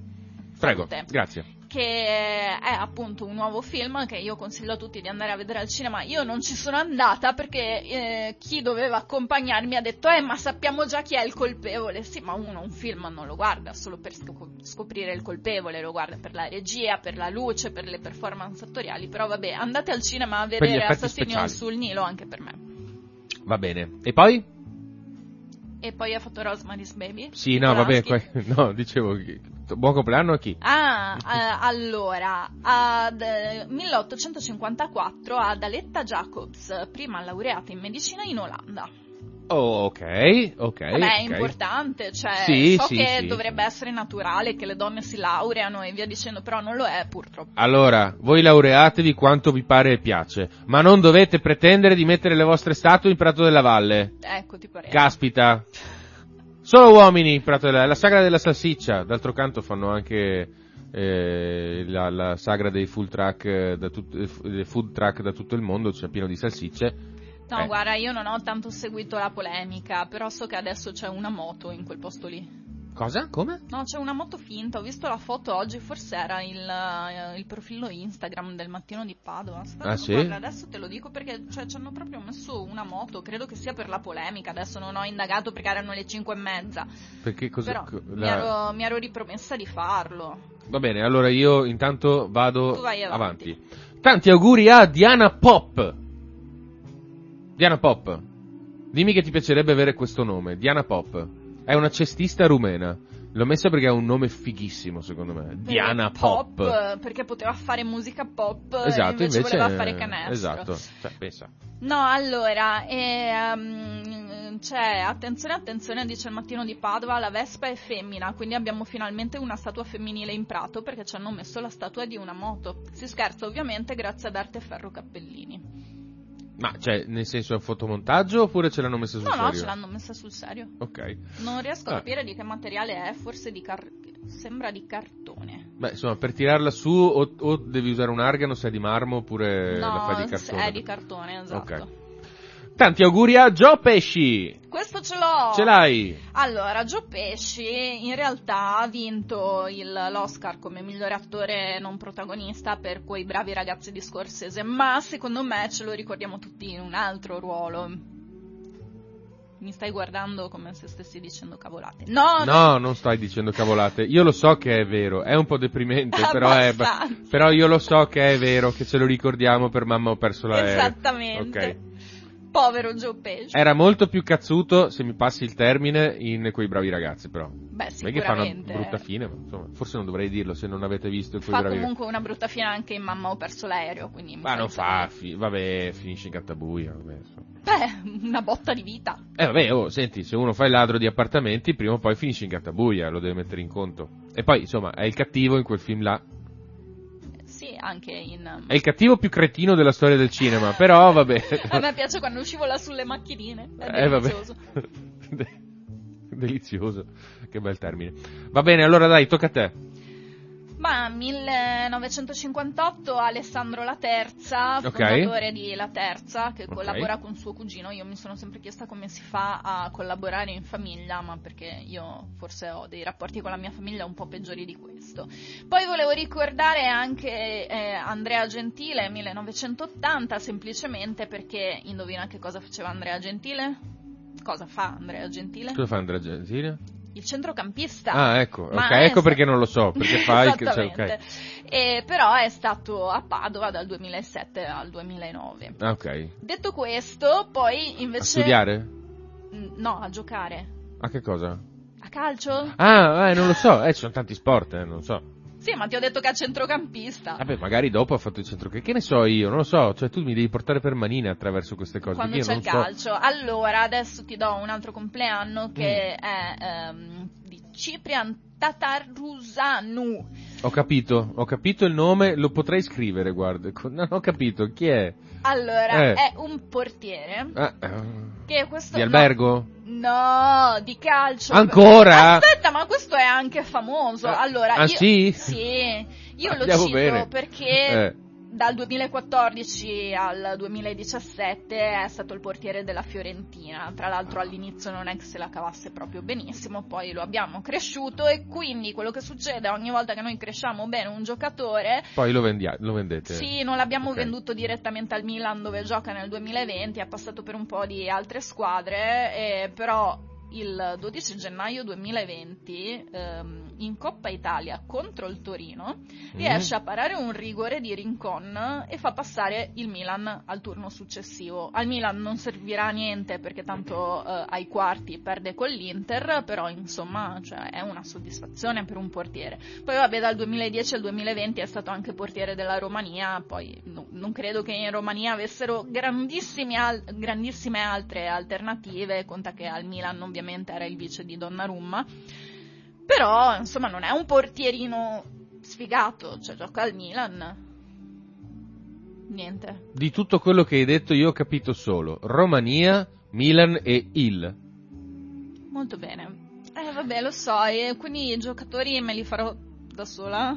Prego, Salute. grazie. che è appunto un nuovo film che io consiglio a tutti di andare a vedere al cinema. Io non ci sono andata perché eh, chi doveva accompagnarmi ha detto eh ma sappiamo già chi è il colpevole. Sì, ma uno un film non lo guarda solo per scop- scoprire il colpevole, lo guarda per la regia, per la luce, per le performance attoriali. Però vabbè, andate al cinema a vedere Assassinio speciali. sul Nilo anche per me. Va bene. E poi? E poi ha fatto Rosemary's Baby. Sì, no, vabbè, qua- no, dicevo, che- buon compleanno a chi? Ah, eh, allora, ad eh, 1854 ad Aletta Jacobs, prima laureata in medicina in Olanda. Oh, ok, ok. Vabbè, è ok. importante, cioè, Sì, so sì, che sì. dovrebbe essere naturale che le donne si laureano e via dicendo, però non lo è purtroppo. Allora, voi laureatevi quanto vi pare e piace, ma non dovete pretendere di mettere le vostre statue in Prato della Valle. Ecco, ti pare. Caspita. Solo uomini in Prato della Valle. La sagra della salsiccia. D'altro canto fanno anche eh, la, la sagra dei full truck, eh, da tut- eh, dei food truck da tutto il mondo, c'è pieno di salsicce. No, eh. guarda, io non ho tanto seguito la polemica, però so che adesso c'è una moto in quel posto lì. Cosa? Come? No, c'è una moto finta, ho visto la foto oggi, forse era il, eh, il profilo Instagram del mattino di Padova. Aspetta, Ah, sì? guarda, adesso te lo dico perché cioè, ci hanno proprio messo una moto, credo che sia per la polemica, adesso non ho indagato perché erano le 5 e mezza, Perché cos'è? però co- mi, la- ero, mi ero ripromessa di farlo. Va bene, allora io intanto vado avanti. avanti. Tanti auguri a Diana Pop. Diana Pop. Dimmi che ti piacerebbe avere questo nome, Diana Pop. È una cestista rumena. L'ho messa perché ha un nome fighissimo, secondo me. Diana Eh, Pop. eh, perché poteva fare musica pop e Esatto, invece, invece, voleva fare canestro. Esatto, cioè, pensa. No, allora, ehm, c'è, attenzione, attenzione, dice il mattino di Padova, la Vespa è femmina, quindi abbiamo finalmente una statua femminile in prato perché ci hanno messo la statua di una moto. Si scherza ovviamente grazie ad Arte Ferro Cappellini. Ma, cioè, nel senso è un fotomontaggio oppure ce l'hanno messa sul No, no, serio? ce l'hanno messa sul serio. Ok. Non riesco a Ah. capire di che materiale è, forse di car- sembra di cartone. Beh, insomma, per tirarla su o, o devi usare un argano se è di marmo oppure no, la fai di cartone. è di cartone, esatto. Ok. Tanti auguri a Joe Pesci. Questo ce l'ho! Ce l'hai? Allora, Joe Pesci in realtà ha vinto il- l'Oscar come migliore attore non protagonista per quei bravi ragazzi di Scorsese, ma secondo me ce lo ricordiamo tutti in un altro ruolo. Mi stai guardando come se stessi dicendo cavolate. No, No, non stai dicendo cavolate. Io lo so che è vero. È un po' deprimente, però è. Però io lo so che è vero, che ce lo ricordiamo per mamma ho perso l'aereo. Esattamente. Ok. Povero Joe Pesci. Era molto più cazzuto, se mi passi il termine, in quei bravi ragazzi, però. Beh, Non è che fa una sicuramente. brutta fine, ma insomma, forse non dovrei dirlo se non avete visto quei Fa bravi comunque una brutta fine anche in Mamma ho perso l'aereo, quindi Ma non fa, che- fi- vabbè, finisce in gattabuia. Vabbè, insomma. Beh, una botta di vita. Eh vabbè, oh, senti, se uno fa il ladro di appartamenti, prima o poi finisce in gattabuia, lo deve mettere in conto. E poi, insomma, è il cattivo in quel film là. Sì, anche in... È il cattivo più cretino della storia del cinema, però vabbè. A me piace quando scivola sulle macchinine, è Eh, vabbè. delizioso. De- delizioso, che bel termine. Va bene, allora dai, tocca a te. Ma 1958 Alessandro La Terza, fondatore di La Terza, che Ok. collabora con suo cugino. Io mi sono sempre chiesta come si fa a collaborare in famiglia, ma perché io forse ho dei rapporti con la mia famiglia un po' peggiori di questo. Poi volevo ricordare anche eh, Andrea Gentile, 1980, semplicemente perché indovina che cosa faceva Andrea Gentile? Cosa fa Andrea Gentile? Cosa fa Andrea Gentile? Il centrocampista. Ah, ecco, Ma ok, è ecco sta- perché non lo so, perché fai il- cioè, Esattamente. E però è stato a Padova dal 2007 al 2009. Ah, ok. Detto questo, poi A invece... studiare? Mm, No, a giocare. A che cosa? A calcio? Ah, eh, non lo so, eh, ci sono tanti sport, eh, non so. Sì, ma ti ho detto che è centrocampista. Vabbè, magari dopo ha fatto il centro. Che, ne so io? Non lo so. Cioè, tu mi devi portare per manine attraverso queste cose. quando c'è il non so. calcio. Allora, adesso ti do un altro compleanno che Mm. è di Ciprian Tatarusanu. Ho capito, ho capito il nome, lo potrei scrivere, guarda. Non ho capito, chi è? Allora, Eh. è un portiere Ah, che questo... di no, albergo? No, di calcio. Ancora? Aspetta, ma questo è anche famoso. Ah, allora, ah, io, sì? Sì, io lo Andiamo cito bene. perché Eh, dal 2014 al 2017 è stato il portiere della Fiorentina. Tra l'altro all'inizio non è che se la cavasse proprio benissimo, poi lo abbiamo cresciuto e quindi quello che succede ogni volta che noi cresciamo bene un giocatore poi lo, vendia- lo vendete. sì, non l'abbiamo Ok. venduto direttamente al Milan dove gioca nel 2020, è passato per un po' di altre squadre, eh, però il 12 gennaio 2020 ehm, in Coppa Italia contro il Torino riesce a parare un rigore di Rincon e fa passare il Milan al turno successivo. Al Milan non servirà a niente perché tanto eh, ai quarti perde con l'Inter, però insomma cioè, è una soddisfazione per un portiere. Poi vabbè dal 2010 al 2020 è stato anche portiere della Romania, poi no- non credo che in Romania avessero grandissimi al- grandissime altre alternative, conta che al Milan ovviamente era il vice di Donnarumma, però insomma non è un portierino sfigato, cioè gioca al Milan. Niente. Di tutto quello che hai detto io ho capito solo Romania, Milan e il. Molto bene. Eh vabbè, lo so, e quindi i giocatori me li farò da sola.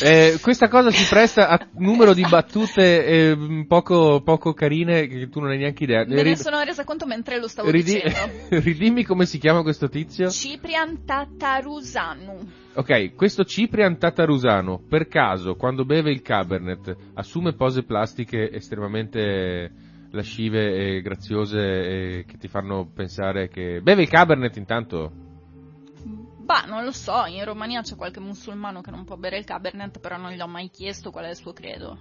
Eh, questa cosa si presta a numero di battute eh, poco, poco carine che tu non hai neanche idea. Me ne sono resa conto mentre lo stavo ridi- dicendo. ridimmi come si chiama questo tizio? Ciprian Tatarusanu. Ok, questo Ciprian Tatarusano, per caso, quando beve il Cabernet, assume pose plastiche estremamente lascive e graziose e che ti fanno pensare che... Beve il Cabernet intanto? Bah, non lo so, in Romania c'è qualche musulmano che non può bere il Cabernet, però non gli ho mai chiesto qual è il suo credo.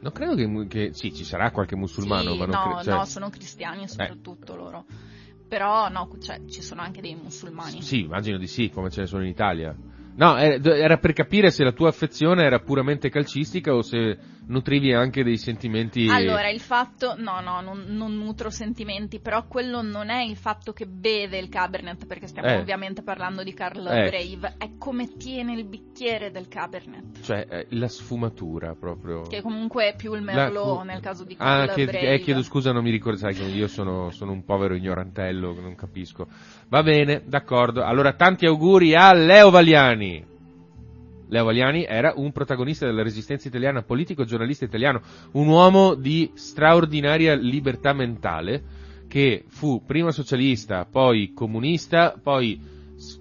Non credo che... che- sì, ci sarà qualche musulmano, Sì, ma non no, credo... cioè- no, sono cristiani soprattutto loro. Però no, cioè, ci sono anche dei musulmani. Sì, immagino di sì, come ce ne sono in Italia. No, eh, era per capire se la tua affezione era puramente calcistica o se nutrivi anche dei sentimenti... Allora, il fatto, no, no, non, non nutro sentimenti, però quello non è il fatto che beve il Cabernet, perché stiamo Eh. ovviamente parlando di Carl Eh. Brave, è come tiene il bicchiere del Cabernet, Cioè, eh, la sfumatura proprio... che comunque è più il La- Merlot nel caso di Carl Ah, che, Brave. eh, chiedo scusa, non mi ricordo, sai che io sono, sono un povero ignorantello, non capisco. Va bene, d'accordo. Allora, tanti auguri a Leo Valiani. Leo Valiani era un protagonista della resistenza italiana, politico, giornalista italiano, un uomo di straordinaria libertà mentale, che fu prima socialista, poi comunista, poi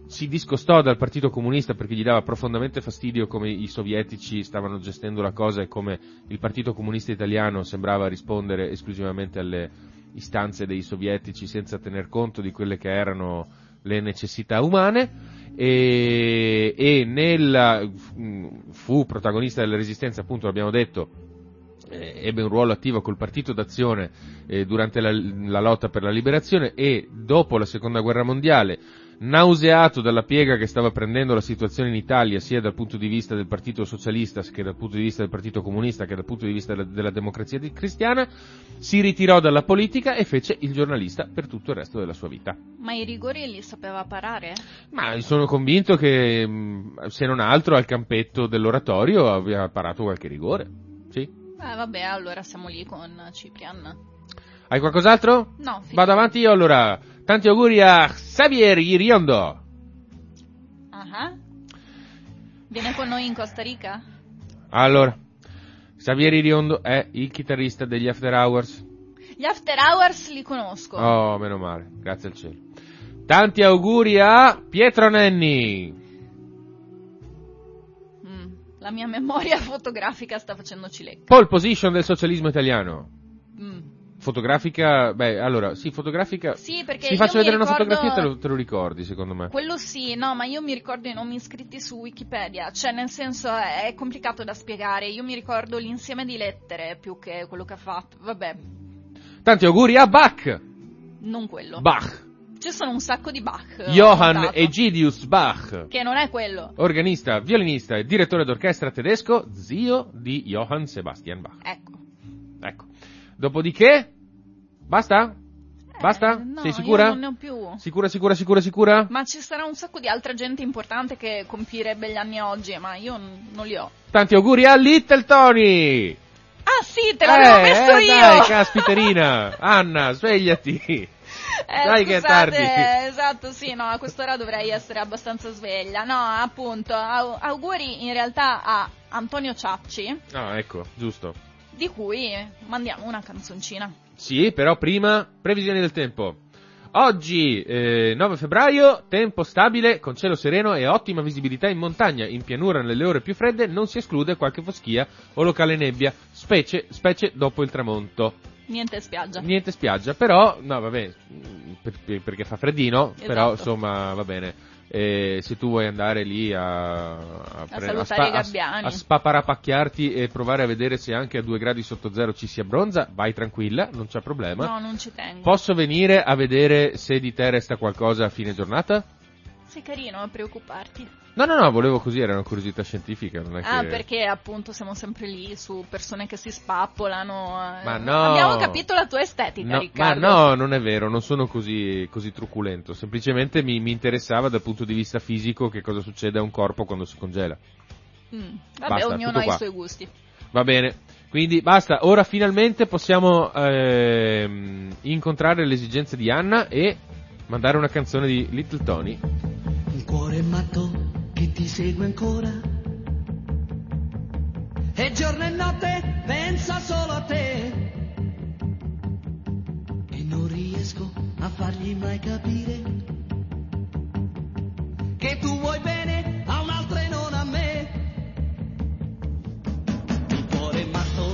si discostò dal partito comunista perché gli dava profondamente fastidio come i sovietici stavano gestendo la cosa e come il partito comunista italiano sembrava rispondere esclusivamente alle istanze dei sovietici senza tener conto di quelle che erano le necessità umane e, e nella, fu protagonista della resistenza appunto l'abbiamo detto eh, ebbe un ruolo attivo col partito d'azione eh, durante la, la lotta per la liberazione e dopo la seconda guerra mondiale nauseato dalla piega che stava prendendo la situazione in Italia sia dal punto di vista del partito socialista che dal punto di vista del partito comunista che dal punto di vista della, della democrazia cristiana si ritirò dalla politica e fece il giornalista per tutto il resto della sua vita Ma i rigori li sapeva parare? ma sono convinto che se non altro al campetto dell'oratorio abbia parato qualche rigore sì Eh vabbè, allora siamo lì con Ciprian. hai qualcos'altro? No, fi- Vado avanti io allora. Tanti auguri a Xavier Iriondo. Ah. Viene con noi in Costa Rica? Allora, Xavier Iriondo è il chitarrista degli After Hours. Gli After Hours li conosco. Oh, meno male, grazie al cielo. Tanti auguri a Pietro Nenni. Mm, la mia memoria fotografica sta facendo cilecca. Pole position del socialismo italiano. Fotografica, beh, allora, sì, fotografica. Sì, perché Ti io faccio vedere una ricordo- fotografia e te lo, te lo ricordi, secondo me. Quello sì, no, ma io mi ricordo i nomi scritti su Wikipedia, cioè nel senso è complicato da spiegare, io mi ricordo l'insieme di lettere più che quello che ha fatto, vabbè, Tanti auguri a Bach. non quello. Bach. Ci sono un sacco di Bach. Johann Egidius Bach. Che non è quello. organista, violinista e direttore d'orchestra tedesco, zio di Johann Sebastian Bach. Ecco. Ecco. Dopodiché, basta? Basta? Eh, no, Sei sicura? Non ne ho più. Sicura, sicura, sicura, sicura? Ma ci sarà un sacco di altra gente importante che compirebbe gli anni oggi, ma io n- non li ho. Tanti auguri a Little Tony! Ah sì, te l'avevo eh, messo eh, io! Dai, caspiterina! Anna, svegliati! Eh, Dai che è scusate, tardi. Esatto, sì, no, a quest'ora dovrei essere abbastanza sveglia. No, appunto, au- auguri in realtà a Antonio Ciacci, Ah, ecco, giusto. di cui mandiamo una canzoncina. Sì, però prima, previsioni del tempo. Oggi, eh, 9 febbraio, tempo stabile, con cielo sereno e ottima visibilità in montagna. In pianura, nelle ore più fredde, non si esclude qualche foschia o locale nebbia, specie, specie dopo il tramonto. Niente spiaggia. Niente spiaggia, però, no, vabbè, per- per- perché fa freddino, però, Esatto. insomma, va bene. Eh, se tu vuoi andare lì a, a, pre- salutare i a a spaparapacchiarti e provare a vedere se anche a 2 gradi sotto zero ci si abbronza, vai tranquilla, non c'è problema. No, non ci tengo. Posso venire a vedere se di te resta qualcosa a fine giornata? Sei carino a preoccuparti. No, no, no, volevo così, era una curiosità scientifica, non è Ah, che... perché appunto siamo sempre lì su persone che si spappolano. eh. Ma no. Abbiamo capito la tua estetica, No, ma Riccardo. no, non è vero, non sono così, così truculento. Semplicemente mi, mi interessava dal punto di vista fisico che cosa succede a un corpo quando si congela. Mm, Vabbè, Basta, ognuno ha qua. i suoi gusti. Va bene. Quindi basta, ora finalmente possiamo ehm, incontrare le esigenze di Anna e mandare una canzone di Little Tony. Cuore matto che ti segue ancora, e giorno e notte pensa solo a te. E non riesco a fargli mai capire che tu vuoi bene a un'altra e non a me. Il cuore matto.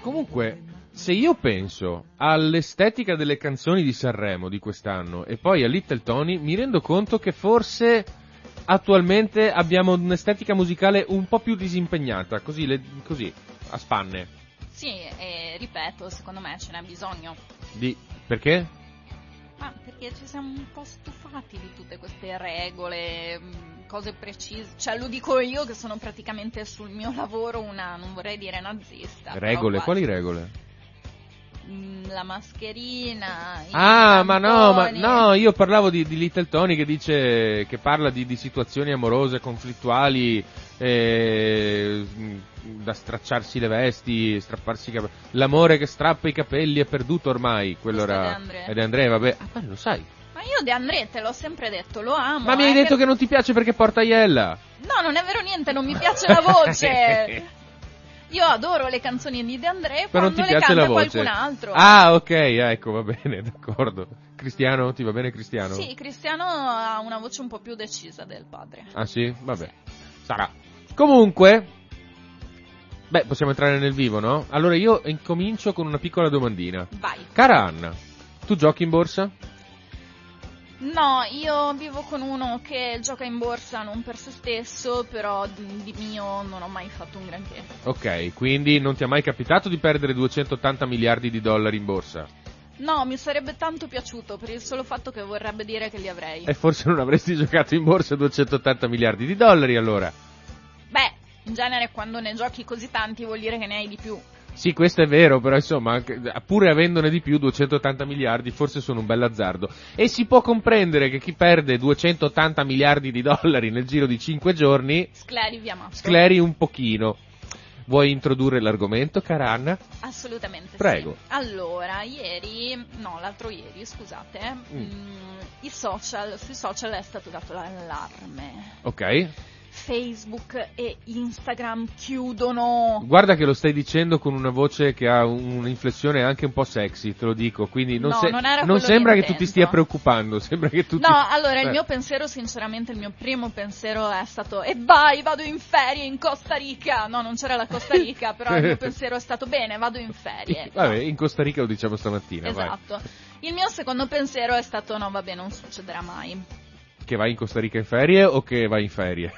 Comunque, se io penso all'estetica delle canzoni di Sanremo di quest'anno e poi a Little Tony, mi rendo conto che forse attualmente abbiamo un'estetica musicale un po' più disimpegnata, così, le- così a spanne. Sì, e ripeto, secondo me ce n'è bisogno. Di, perché? Ma perché ci siamo un po' stufati di tutte queste regole, mh, cose precise. Cioè, lo dico io che sono praticamente sul mio lavoro una, non vorrei dire nazista. Regole, quali regole? Mm, La mascherina. Ah, ma no, ma no, io parlavo di, di Little Tony che dice, che parla di, di situazioni amorose, conflittuali, eh, da stracciarsi le vesti, strapparsi i capelli. L'amore che strappa i capelli è perduto ormai, quello Questo era... De André, vabbè. Ah, ma lo sai. Ma io De André te l'ho sempre detto, lo amo. Ma mi hai eh, detto che non ti piace perché porta Iella. No, non è vero niente, non mi piace la voce. Io adoro le canzoni di De André Però non quando ti le piace canta la voce. qualcun altro. Ah, ok, ecco, va bene, d'accordo. Cristiano, ti va bene Cristiano? Sì, Cristiano ha una voce un po' più decisa del padre. Ah sì? Vabbè. Sarà. Comunque, beh, possiamo entrare nel vivo, no? Allora io incomincio con una piccola domandina. Vai. Cara Anna, tu giochi in borsa? No, io vivo con uno che gioca in borsa non per se stesso, però di di mio non ho mai fatto un granché. Ok, quindi non ti è mai capitato di perdere 280 miliardi di dollari in borsa? No, mi sarebbe tanto piaciuto per il solo fatto che vorrebbe dire che li avrei. E forse non avresti giocato in borsa 280 miliardi di dollari allora? Beh, in genere quando ne giochi così tanti vuol dire che ne hai di più. Sì, questo è vero, però insomma, anche- pur avendone di più, 280 miliardi, forse sono un bel azzardo. E si può comprendere che chi perde 280 miliardi di dollari nel giro di 5 giorni Scleri via matto. scleri un pochino. Vuoi introdurre l'argomento, cara Anna? Assolutamente Prego. sì. Allora, ieri, no, l'altro ieri, scusate, Mm. mm, i social, sui social è stato dato l'allarme. Ok. Facebook e Instagram chiudono. Guarda che lo stai dicendo con una voce che ha un- un'inflessione anche un po' sexy, te lo dico, quindi non, No, se- non non sembra che tu ti stia preoccupando, sembra che tu ti... No, allora il Eh. mio pensiero, sinceramente, il mio primo pensiero è stato e vai, vado in ferie in Costa Rica. No, non c'era la Costa Rica, però il mio pensiero è stato bene, vado in ferie. Vabbè, in Costa Rica lo diciamo stamattina, vai. Esatto. Il mio secondo pensiero è stato no, vabbè, non succederà mai. Che vai in Costa Rica in ferie o che vai in ferie?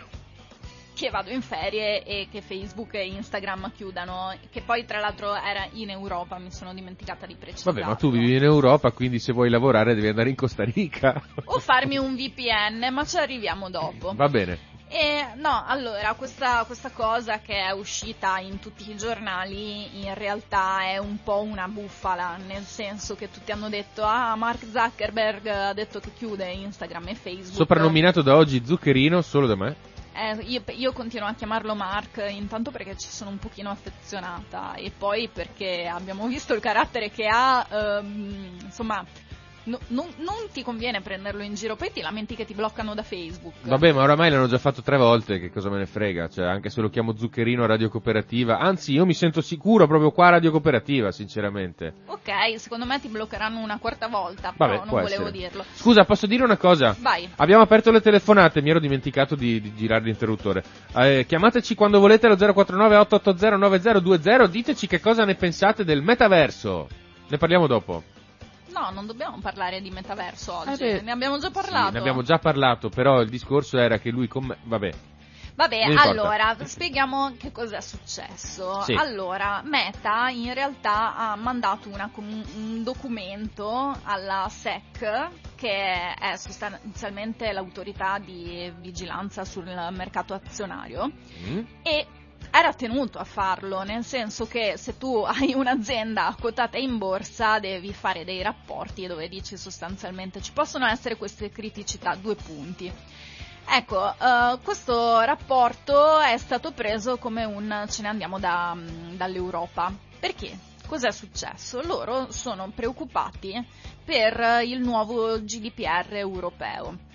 Che vado in ferie e che Facebook e Instagram chiudano, che poi tra l'altro era in Europa, mi sono dimenticata di precisare. Vabbè, ma tu vivi in Europa, quindi se vuoi lavorare devi andare in Costa Rica. O farmi un VPN, ma ci arriviamo dopo. Va bene. E no, allora, questa, questa cosa che è uscita in tutti i giornali in realtà è un po' una bufala, nel senso che tutti hanno detto, ah, Mark Zuckerberg ha detto che chiude Instagram e Facebook. Soprannominato da oggi Zuccherino, solo da me. Eh, io, io continuo a chiamarlo Mark, intanto perché ci sono un pochino affezionata e poi perché abbiamo visto il carattere che ha, ehm, insomma, no- non, non ti conviene prenderlo in giro, poi ti lamenti che ti bloccano da Facebook. Vabbè, ma oramai l'hanno già fatto tre volte, che cosa me ne frega? Cioè, anche se lo chiamo Zuccherino a Radio Cooperativa. Anzi, io mi sento sicuro proprio qua a Radio Cooperativa, sinceramente. Ok, secondo me ti bloccheranno una quarta volta, Vabbè, però non volevo essere. dirlo. Scusa, posso dire una cosa? Vai. Abbiamo aperto le telefonate, mi ero dimenticato di, di girare l'interruttore. Eh, chiamateci quando volete allo 049 880 9020, diteci che cosa ne pensate del metaverso. Ne parliamo dopo. No, non dobbiamo parlare di metaverso oggi, Eh ne abbiamo già parlato. Sì, ne abbiamo già parlato, però il discorso era che lui con me... Vabbè. Vabbè, allora, spieghiamo che cos'è successo. Sì. Allora, Meta in realtà ha mandato una com- un documento alla SEC, che è sostanzialmente l'autorità di vigilanza sul mercato azionario, Mm? e era tenuto a farlo, nel senso che se tu hai un'azienda quotata in borsa devi fare dei rapporti dove dici sostanzialmente ci possono essere queste criticità, due punti. Ecco, eh, questo rapporto è stato preso come un ce ne andiamo da- dall'Europa. Perché? Cos'è successo? Loro sono preoccupati per il nuovo GDPR europeo.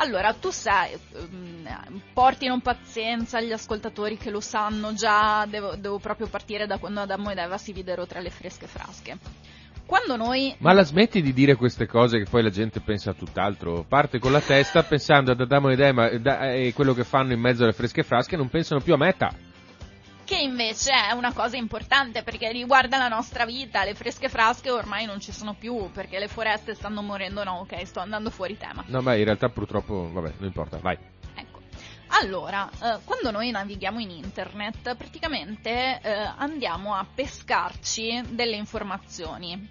Allora, tu sai, ehm, porti non pazienza agli ascoltatori che lo sanno già, devo, devo proprio partire da quando Adamo ed Eva si videro tra le fresche frasche. Quando noi... Ma la smetti di dire queste cose che poi la gente pensa a tutt'altro? Parte con la testa pensando ad Adamo ed Eva e quello che fanno in mezzo alle fresche frasche non pensano più a meta. Che invece è una cosa importante perché riguarda la nostra vita, le fresche frasche ormai non ci sono più perché le foreste stanno morendo, no ok, sto andando fuori tema. No, ma in realtà purtroppo, vabbè, non importa, vai. Ecco. Allora, eh, quando noi navighiamo in internet, praticamente eh, andiamo a pescarci delle informazioni.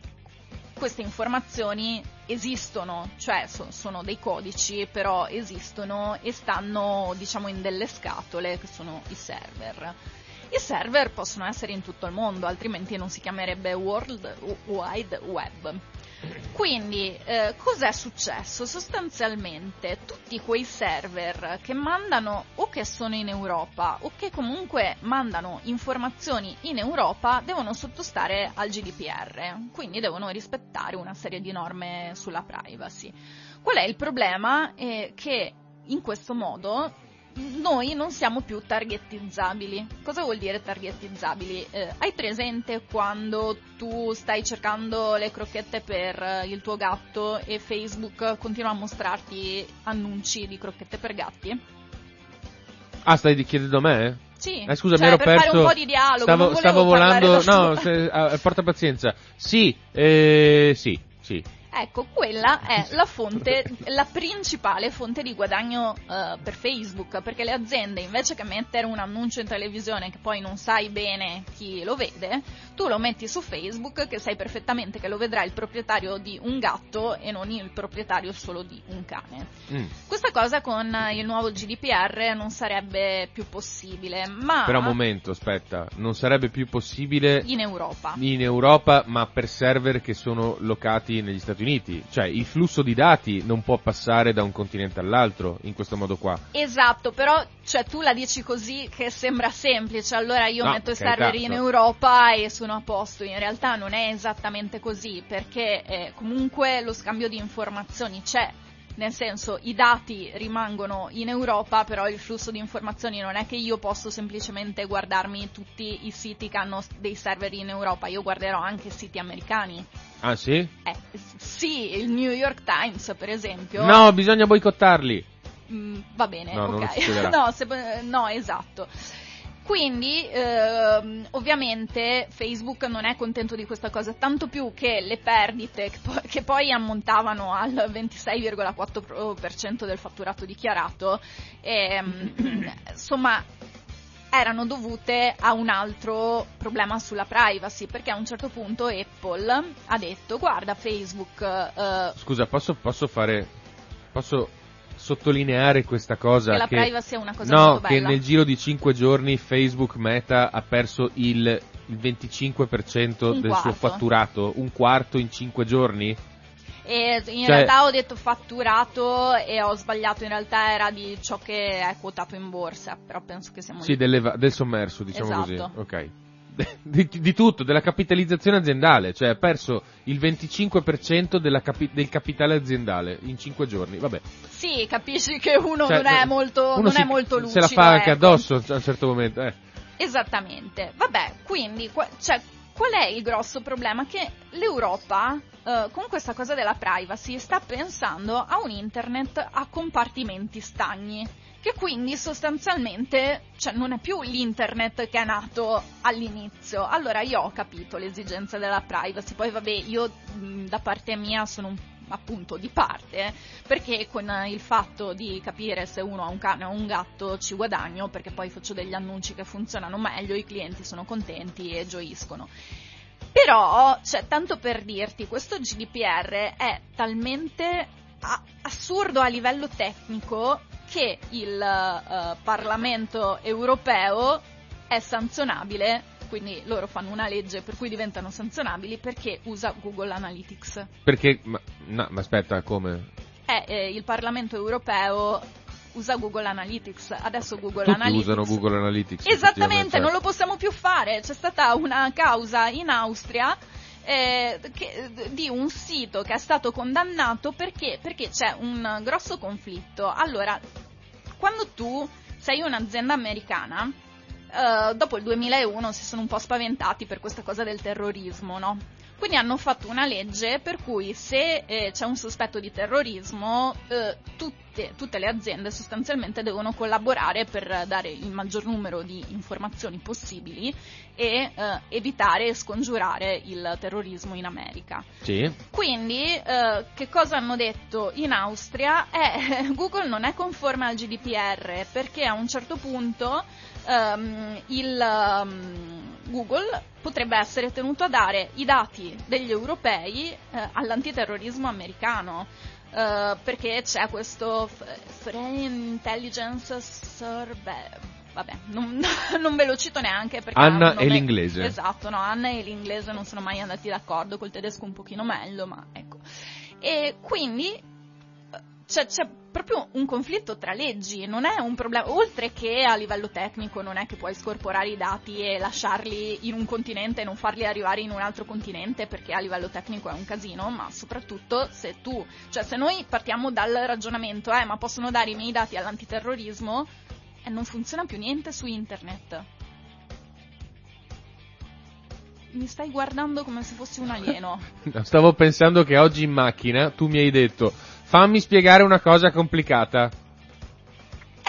Queste informazioni esistono, cioè so- sono dei codici, però esistono e stanno, diciamo, in delle scatole che sono i server. I server possono essere in tutto il mondo, altrimenti non si chiamerebbe World Wide Web. Quindi, eh, cos'è successo? Sostanzialmente tutti quei server che mandano o che sono in Europa o che comunque mandano informazioni in Europa devono sottostare al GDPR, quindi devono rispettare una serie di norme sulla privacy. Qual è il problema? È che in questo modo noi non siamo più targetizzabili. Cosa vuol dire targetizzabili? Eh, hai presente quando tu stai cercando le crocchette per eh, il tuo gatto e Facebook continua a mostrarti annunci di crocchette per gatti? Ah, stai chiedendo a me? Sì, Eh, scusa, cioè, mi ero per perso. fare un po' di dialogo. Stavo, stavo volando. No, se- ah, porta pazienza. Sì, eh, sì, sì. Ecco, quella è la fonte, la principale fonte di guadagno eh, per Facebook, perché le aziende invece che mettere un annuncio in televisione che poi non sai bene chi lo vede, tu lo metti su Facebook che sai perfettamente che lo vedrà il proprietario di un gatto e non il proprietario solo di un cane. Mm. Questa cosa con il nuovo GDPR non sarebbe più possibile, ma Però un momento, aspetta, non sarebbe più possibile in Europa. in Europa, ma per server che sono locati negli Stati Uniti. Cioè, il flusso di dati non può passare da un continente all'altro in questo modo qua. Esatto, però cioè, tu la dici così che sembra semplice, allora io No, metto i server in Europa e sono a posto. In realtà non è esattamente così, perché eh, comunque lo scambio di informazioni c'è. Nel senso, i dati rimangono in Europa, però il flusso di informazioni non è che io posso semplicemente guardarmi tutti i siti che hanno dei server in Europa, io guarderò anche siti americani. Ah, sì? Eh, sì, il New York Times, per esempio. No, bisogna boicottarli. Mm, va bene, No, ok. no, se- no, esatto. Quindi, ehm, ovviamente, Facebook non è contento di questa cosa, tanto più che le perdite, che poi, che poi ammontavano al 26,4% del fatturato dichiarato, ehm, insomma, erano dovute a un altro problema sulla privacy, perché a un certo punto Apple ha detto, guarda Facebook, eh, Scusa, posso, posso fare. Posso sottolineare questa cosa? che la che- privacy è una cosa no, molto che bella. nel giro di 5 giorni Facebook Meta ha perso il, il 25% Un del quarto. suo fatturato, un quarto in 5 giorni? E in Cioè- realtà ho detto fatturato e ho sbagliato, in realtà era di ciò che è quotato in borsa, però penso che siamo Sì, lì. dell'eva- del sommerso, diciamo Esatto. così. Ok. Di, di tutto, della capitalizzazione aziendale, cioè ha perso il 25% della capi- del capitale aziendale in 5 giorni. Vabbè, Sì, capisci che uno Cioè, non è molto, uno non si- è molto lucido. Se la fa anche ecco. addosso a un certo momento. Eh. Esattamente. Vabbè, quindi, cioè, qual è il grosso problema? Che l'Europa, eh, con questa cosa della privacy, sta pensando a un internet a compartimenti stagni. Che quindi sostanzialmente cioè, non è più l'internet che è nato all'inizio. Allora io ho capito l'esigenza della privacy, poi vabbè, io mh, da parte mia sono un appunto di parte perché con il fatto di capire se uno ha un cane o un gatto ci guadagno perché poi faccio degli annunci che funzionano meglio, i clienti sono contenti e gioiscono. Però, cioè, tanto per dirti, questo GDPR è talmente a- assurdo a livello tecnico che il eh, Parlamento europeo è sanzionabile, quindi loro fanno una legge per cui diventano sanzionabili perché usa Google Analytics. Perché, ma, no, ma aspetta, come? Eh, eh, il Parlamento europeo usa Google Analytics, adesso Google Tutti Analytics usano Google Analytics. Esattamente, non lo possiamo più fare. C'è stata una causa in Austria eh, che- di un sito che è stato condannato perché, perché c'è un grosso conflitto. Allora, quando tu sei un'azienda americana, eh, dopo il 2001 si sono un po' spaventati per questa cosa del terrorismo, no? Quindi hanno fatto una legge per cui se eh, c'è un sospetto di terrorismo, eh, tutte, tutte le aziende sostanzialmente devono collaborare per dare il maggior numero di informazioni possibili e eh, evitare e scongiurare il terrorismo in America. Sì. Quindi, eh, che cosa hanno detto in Austria? Eh, Google non è conforme al GDPR perché a un certo punto ehm, il, ehm, Google potrebbe essere tenuto a dare i dati degli europei eh, all'antiterrorismo americano. eh, perché c'è questo Foreign Intelligence Survey. Vabbè, non, non ve lo cito neanche perché. Anna e l'inglese. Esatto, no, Anna e l'inglese non sono mai andati d'accordo, col tedesco un pochino meglio, ma ecco. E quindi eh, c'è, proprio un conflitto tra leggi, non è un problema, oltre che a livello tecnico non è che puoi scorporare i dati e lasciarli in un continente e non farli arrivare in un altro continente perché a livello tecnico è un casino, ma soprattutto se tu, cioè se noi partiamo dal ragionamento, eh, ma possono dare i miei dati all'antiterrorismo, e non funziona più niente su internet. Mi stai guardando come se fossi un alieno. No, Stavo pensando che oggi in macchina tu mi hai detto fammi spiegare una cosa complicata.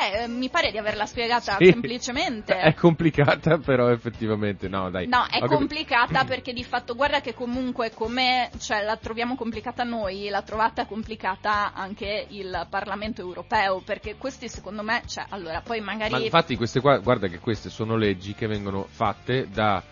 Eh, mi pare di averla spiegata Sì. semplicemente. È complicata, però effettivamente no, dai. No, è Ho complicata perché di fatto guarda che comunque come cioè, la troviamo complicata noi, l'ha trovata complicata anche il Parlamento europeo, perché questi secondo me, cioè, allora, poi magari... Ma infatti queste qua, guarda che queste sono leggi che vengono fatte da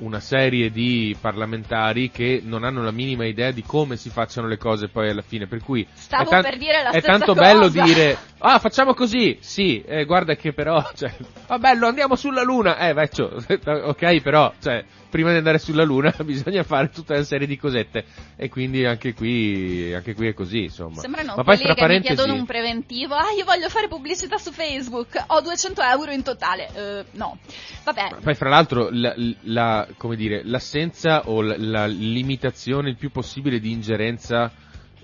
una serie di parlamentari che non hanno la minima idea di come si facciano le cose poi alla fine, per cui Stavo è, tan- per dire è tanto cosa. bello dire ah facciamo così, sì, eh, guarda che però, cioè, va bello andiamo sulla luna, eh vecchio, ok però, cioè, prima di andare sulla luna bisogna fare tutta una serie di cosette e quindi anche qui, anche qui è così insomma. Sembrano Ma poi fra che mi parentesi... chiedono un preventivo. Ah, io voglio fare pubblicità su Facebook. Ho 200 euro in totale. Eh, no. Vabbè. Poi fra l'altro la, la- come dire, l'assenza o la, la limitazione il più possibile di ingerenza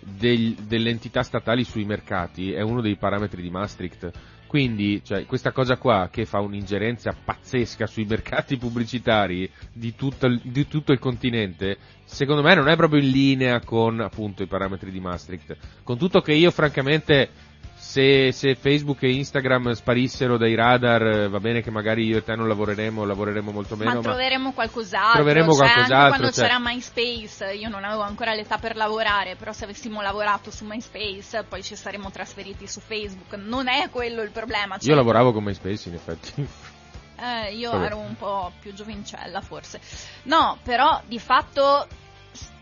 del- delle entità statali sui mercati è uno dei parametri di Maastricht. Quindi, cioè, questa cosa qua che fa un'ingerenza pazzesca sui mercati pubblicitari di tutto, di tutto il continente, secondo me non è proprio in linea con appunto i parametri di Maastricht. Con tutto che io francamente se, se Facebook e Instagram sparissero dai radar, eh, va bene che magari io e te non lavoreremo, lavoreremo molto meno, ma ma, troveremo qualcos'altro. Troveremo cioè, qualcos'altro, Anche quando cioè. c'era MySpace, io non avevo ancora l'età per lavorare, però se avessimo lavorato su MySpace, poi ci saremmo trasferiti su Facebook. Non è quello il problema. cioè- io lavoravo con MySpace in effetti. Eh, io Vabbè. ero un po' più giovincella forse. No, però di fatto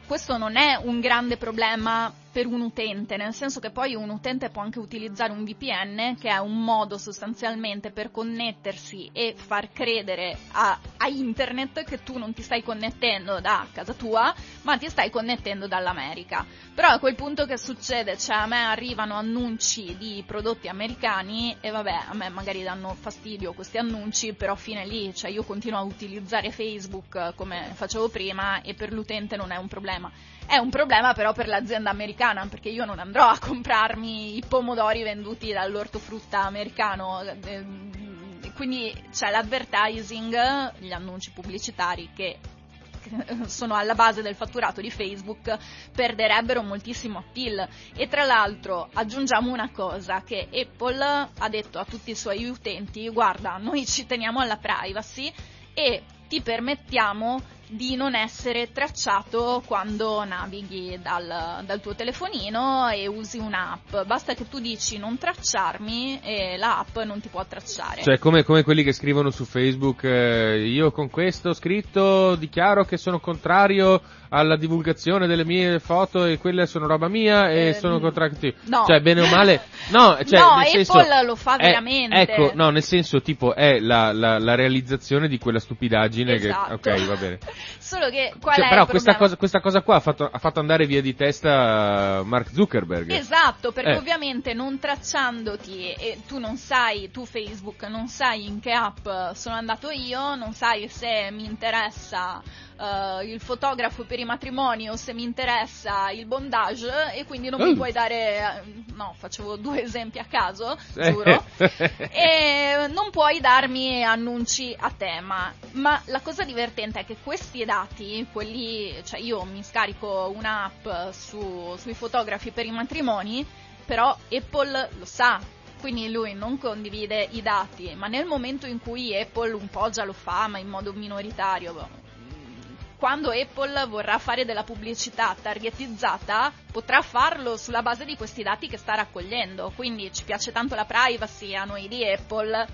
questo non è un grande problema per un utente, nel senso che poi un utente può anche utilizzare un VPN, che è un modo sostanzialmente per connettersi e far credere a, a internet che tu non ti stai connettendo da casa tua, ma ti stai connettendo dall'America. Però a quel punto che succede? Cioè a me arrivano annunci di prodotti americani e vabbè, a me magari danno fastidio questi annunci, però fine lì, cioè io continuo a utilizzare Facebook come facevo prima e per l'utente non è un problema. È un problema però per l'azienda americana, perché io non andrò a comprarmi i pomodori venduti dall'ortofrutta americano. eh, Quindi c'è l'advertising, gli annunci pubblicitari che sono alla base del fatturato di Facebook perderebbero moltissimo appeal e tra l'altro aggiungiamo una cosa che Apple ha detto a tutti i suoi utenti guarda noi ci teniamo alla privacy e ti permettiamo di non essere tracciato quando navighi dal, dal tuo telefonino e usi un'app. Basta che tu dici non tracciarmi e l'app non ti può tracciare. Cioè, come, come quelli che scrivono su Facebook, eh, io con questo scritto dichiaro che sono contrario alla divulgazione delle mie foto e quelle sono roba mia e Eh, sono contrario. no. Cioè, bene o male, no, cioè, No, nel Apple senso, lo fa è- veramente. Ecco, no, nel senso, tipo, è la, la- la realizzazione di quella stupidaggine Esatto. che, ok, va bene. Solo che qual Cioè, è però questa cosa, questa cosa qua ha fatto, ha fatto andare via di testa Mark Zuckerberg. Esatto, perché Eh. ovviamente non tracciandoti e tu non sai, tu Facebook non sai in che app sono andato io, non sai se mi interessa eh, il fotografo per i matrimoni o se mi interessa il bondage e quindi non mi Uh. puoi dare, eh, no, facevo due esempi a caso, giuro. e non puoi darmi annunci a tema. Ma la cosa divertente è che questi dati, quelli, cioè io mi scarico un'app su- sui fotografi per i matrimoni, però Apple lo sa. Quindi lui non condivide i dati, ma nel momento in cui Apple un po' già lo fa, ma in modo minoritario, boh, quando Apple vorrà fare della pubblicità targetizzata, potrà farlo sulla base di questi dati che sta raccogliendo. Quindi ci piace tanto la privacy a noi di Apple,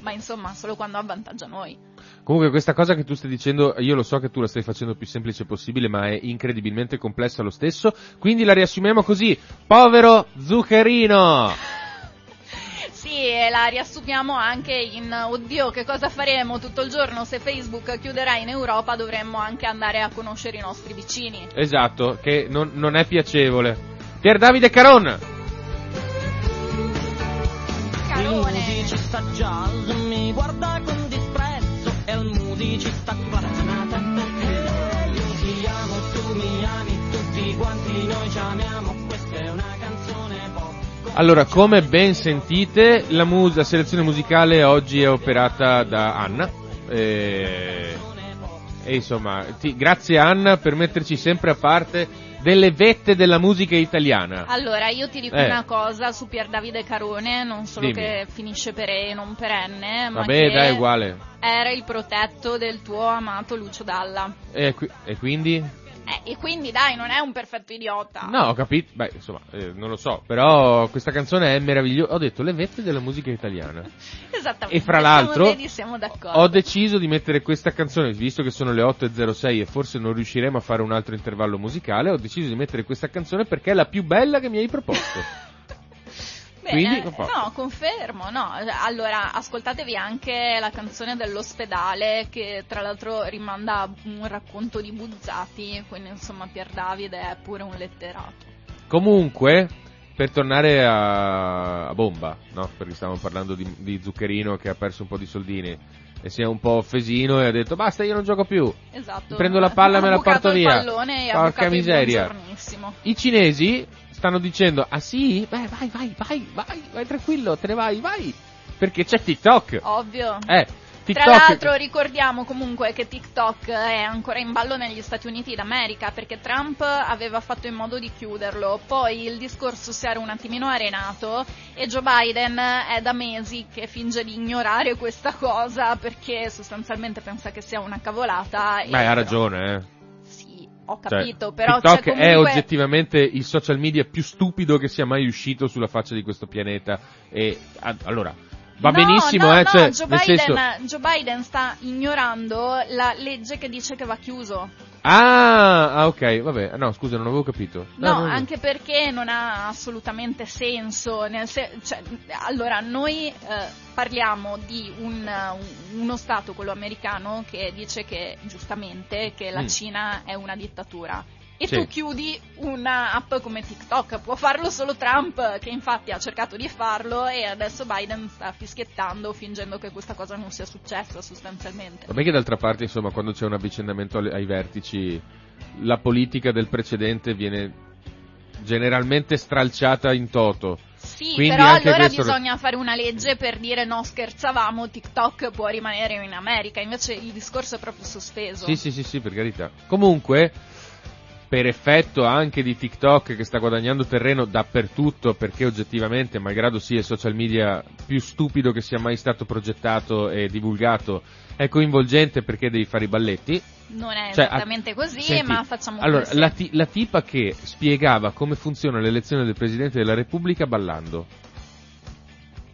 ma insomma solo quando avvantaggia noi. Comunque questa cosa che tu stai dicendo, io lo so che tu la stai facendo più semplice possibile, ma è incredibilmente complessa lo stesso, quindi la riassumiamo così. Povero zuccherino! Sì, e la riassumiamo anche in oddio, che cosa faremo tutto il giorno se Facebook chiuderà in Europa? Dovremmo anche andare a conoscere i nostri vicini. Esatto, che non, non è piacevole. Pier Davide Caron! Il Carone. musicista jazz mi guarda con disprezzo e il musicista clarinete perché io ti amo, tu mi ami, tutti quanti noi ci amiamo, Allora, come ben sentite, la, mus- la selezione musicale oggi è operata da Anna. E, e insomma, ti- grazie Anna per metterci sempre a parte delle vette della musica italiana. Allora, io ti dico Eh. una cosa su Pier Davide Carone, non solo Dimmi. che finisce per E non perenne, ma Vabbè, che dai, uguale. era il protetto del tuo amato Lucio Dalla. E, qui- e quindi? Eh, e quindi dai, non è un perfetto idiota. No, ho capito. Beh, insomma, eh, non lo so. Però questa canzone è meravigliosa. Ho detto le vette della musica italiana. Esattamente. E fra l'altro, vedi, siamo d'accordo. ho deciso di mettere questa canzone, visto che sono le 8.06 e forse non riusciremo a fare un altro intervallo musicale, ho deciso di mettere questa canzone perché è la più bella che mi hai proposto. Quindi, posso. no, confermo, no. Allora, ascoltatevi anche la canzone dell'ospedale che tra l'altro rimanda a un racconto di Buzzati, quindi insomma Pier Davide è pure un letterato. Comunque, per tornare a, a bomba, no? Perché stavamo parlando di, di Zuccherino che ha perso un po' di soldini e si è un po' offesino e ha detto basta io non gioco più. Esatto. Prendo la palla e me la porto via. Porca miseria. I cinesi stanno dicendo ah sì? Beh vai vai vai vai vai tranquillo te ne vai vai perché c'è TikTok. Ovvio. Eh, Tra TikTok. l'altro ricordiamo comunque che TikTok è ancora in ballo negli Stati Uniti d'America perché Trump aveva fatto in modo di chiuderlo, poi il discorso si era un attimino arenato e Joe Biden è da mesi che finge di ignorare questa cosa perché sostanzialmente pensa che sia una cavolata. Beh, ha ragione, eh. Ho Cioè, capito, però TikTok c'è è comunque... oggettivamente il social media più stupido che sia mai uscito sulla faccia di questo pianeta. E a- allora, va No, benissimo, no, eh, no, cioè, Joe, Biden, senso. Joe Biden sta ignorando la legge che dice che va chiuso. Ah, ah, ok, vabbè, no, scusa, non avevo capito. No, no, no. anche perché non ha assolutamente senso. Nel se- cioè, allora, noi eh, parliamo di un, un- uno Stato, quello americano, che dice che giustamente che la Mm. Cina è una dittatura. E Sì. tu chiudi una app come TikTok, può farlo solo Trump, che infatti ha cercato di farlo e adesso Biden sta fischiettando, fingendo che questa cosa non sia successa sostanzialmente. Vabbè che d'altra parte, insomma, quando c'è un avvicendamento alle- ai vertici, la politica del precedente viene generalmente stralciata in toto. Sì, Quindi però allora questo- bisogna fare una legge per dire no scherzavamo, TikTok può rimanere in America, invece il discorso è proprio sospeso. Sì, sì, sì, sì, per carità. Comunque, per effetto anche di TikTok che sta guadagnando terreno dappertutto, perché oggettivamente, malgrado sia il social media più stupido che sia mai stato progettato e divulgato, è coinvolgente perché devi fare i balletti. Non è Cioè, esattamente così, Senti, ma facciamo Allora, così. la, ti- la tipa che spiegava come funziona l'elezione del Presidente della Repubblica ballando.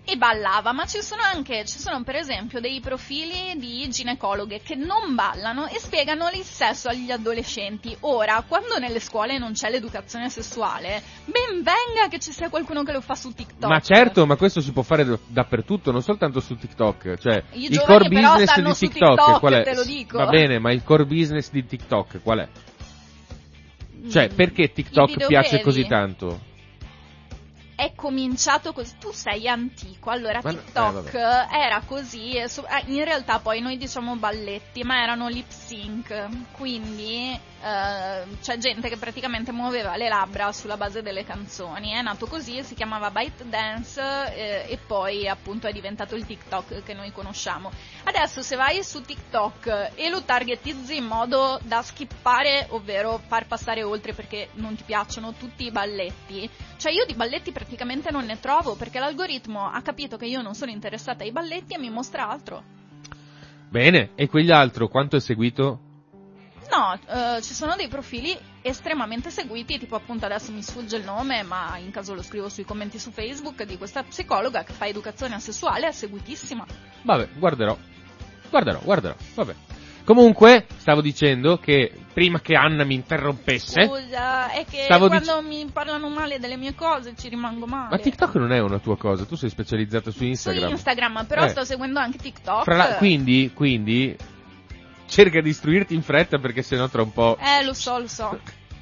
E ballava, ma ci sono anche, ci sono per esempio dei profili di ginecologhe che non ballano e spiegano il sesso agli adolescenti. Ora, quando nelle scuole non c'è l'educazione sessuale, ben venga che ci sia qualcuno che lo fa su TikTok. Ma certo, ma questo si può fare da- dappertutto, non soltanto su TikTok. Cioè, I il core business di TikTok, TikTok, qual è? te lo dico. Va bene, ma il core business di TikTok qual è? Cioè, Mm, perché TikTok piace così tanto? È cominciato così, tu sei antico, allora Ma no- TikTok eh, era così, e so- eh, in realtà poi noi diciamo balletti, ma erano lip sync, quindi eh, c'è gente che praticamente muoveva le labbra sulla base delle canzoni, è nato così, si chiamava Byte Dance eh, e poi appunto è diventato il TikTok che noi conosciamo. Adesso se vai su TikTok e lo targetizzi in modo da skippare, ovvero far passare oltre perché non ti piacciono tutti i balletti, cioè io di balletti praticamente non ne trovo perché l'algoritmo ha capito che io non sono interessata ai balletti e mi mostra altro. Bene, e quegli altro quanto è seguito? No, eh, ci sono dei profili estremamente seguiti, tipo appunto adesso mi sfugge il nome, ma in caso lo scrivo sui commenti su Facebook, di questa psicologa che fa educazione sessuale, è seguitissima. Vabbè, guarderò. Guarderò, guarderò. Vabbè. Comunque, stavo dicendo che prima che Anna mi interrompesse, Scusa, è che quando mi parlano male delle mie cose ci rimango male. ma TikTok non è una tua cosa, tu sei specializzata su Instagram. Su Instagram, però Eh. sto seguendo anche TikTok. La- quindi, quindi, cerca di istruirti in fretta perché sennò tra un po'... Eh, lo so, lo so.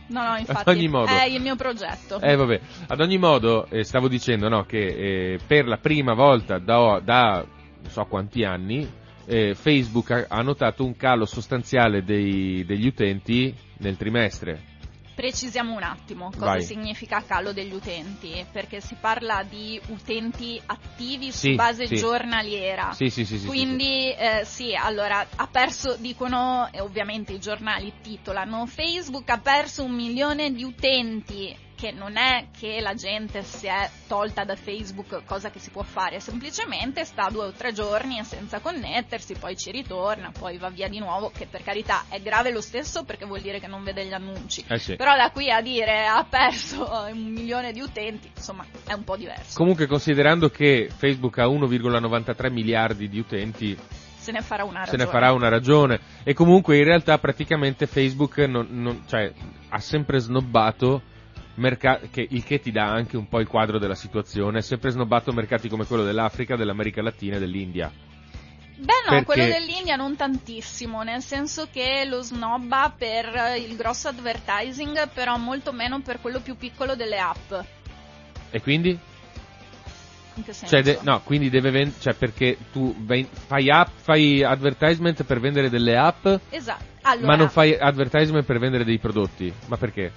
No, no, infatti. Ad ogni modo. È il mio progetto. Eh vabbè, ad ogni modo eh, stavo dicendo no, che eh, per la prima volta da, da non so quanti anni eh, Facebook ha, ha notato un calo sostanziale dei- degli utenti nel trimestre. Precisiamo un attimo cosa Vai. significa calo degli utenti, perché si parla di utenti attivi Sì, su base sì. giornaliera. Sì, sì, sì, Quindi eh, sì, allora ha perso, dicono, e ovviamente i giornali titolano, Facebook ha perso un milione di utenti, che non è che la gente si è tolta da Facebook, cosa che si può fare, semplicemente sta due o tre giorni senza connettersi, poi ci ritorna, poi va via di nuovo, che per carità è grave lo stesso perché vuol dire che non vede gli annunci. Eh sì. Però da qui a dire ha perso un milione di utenti, insomma, è un po' diverso. Comunque considerando che Facebook ha 1,93 miliardi di utenti, Se ne farà una se ragione. ne farà una ragione. E comunque in realtà praticamente Facebook non, non- cioè, ha sempre snobbato merca- che- il che ti dà anche un po' il quadro della situazione, sempre snobbato mercati come quello dell'Africa, dell'America Latina e dell'India. Beh no, Perché- quello dell'India non tantissimo, nel senso che lo snobba per il grosso advertising, però molto meno per quello più piccolo delle app. E quindi? In che senso? Cioè, de- no, quindi deve vendere, cioè perché tu ven- fai app, fai advertisement per vendere delle app, Esatto. Allora, ma non fai advertisement per vendere dei prodotti. Ma perché?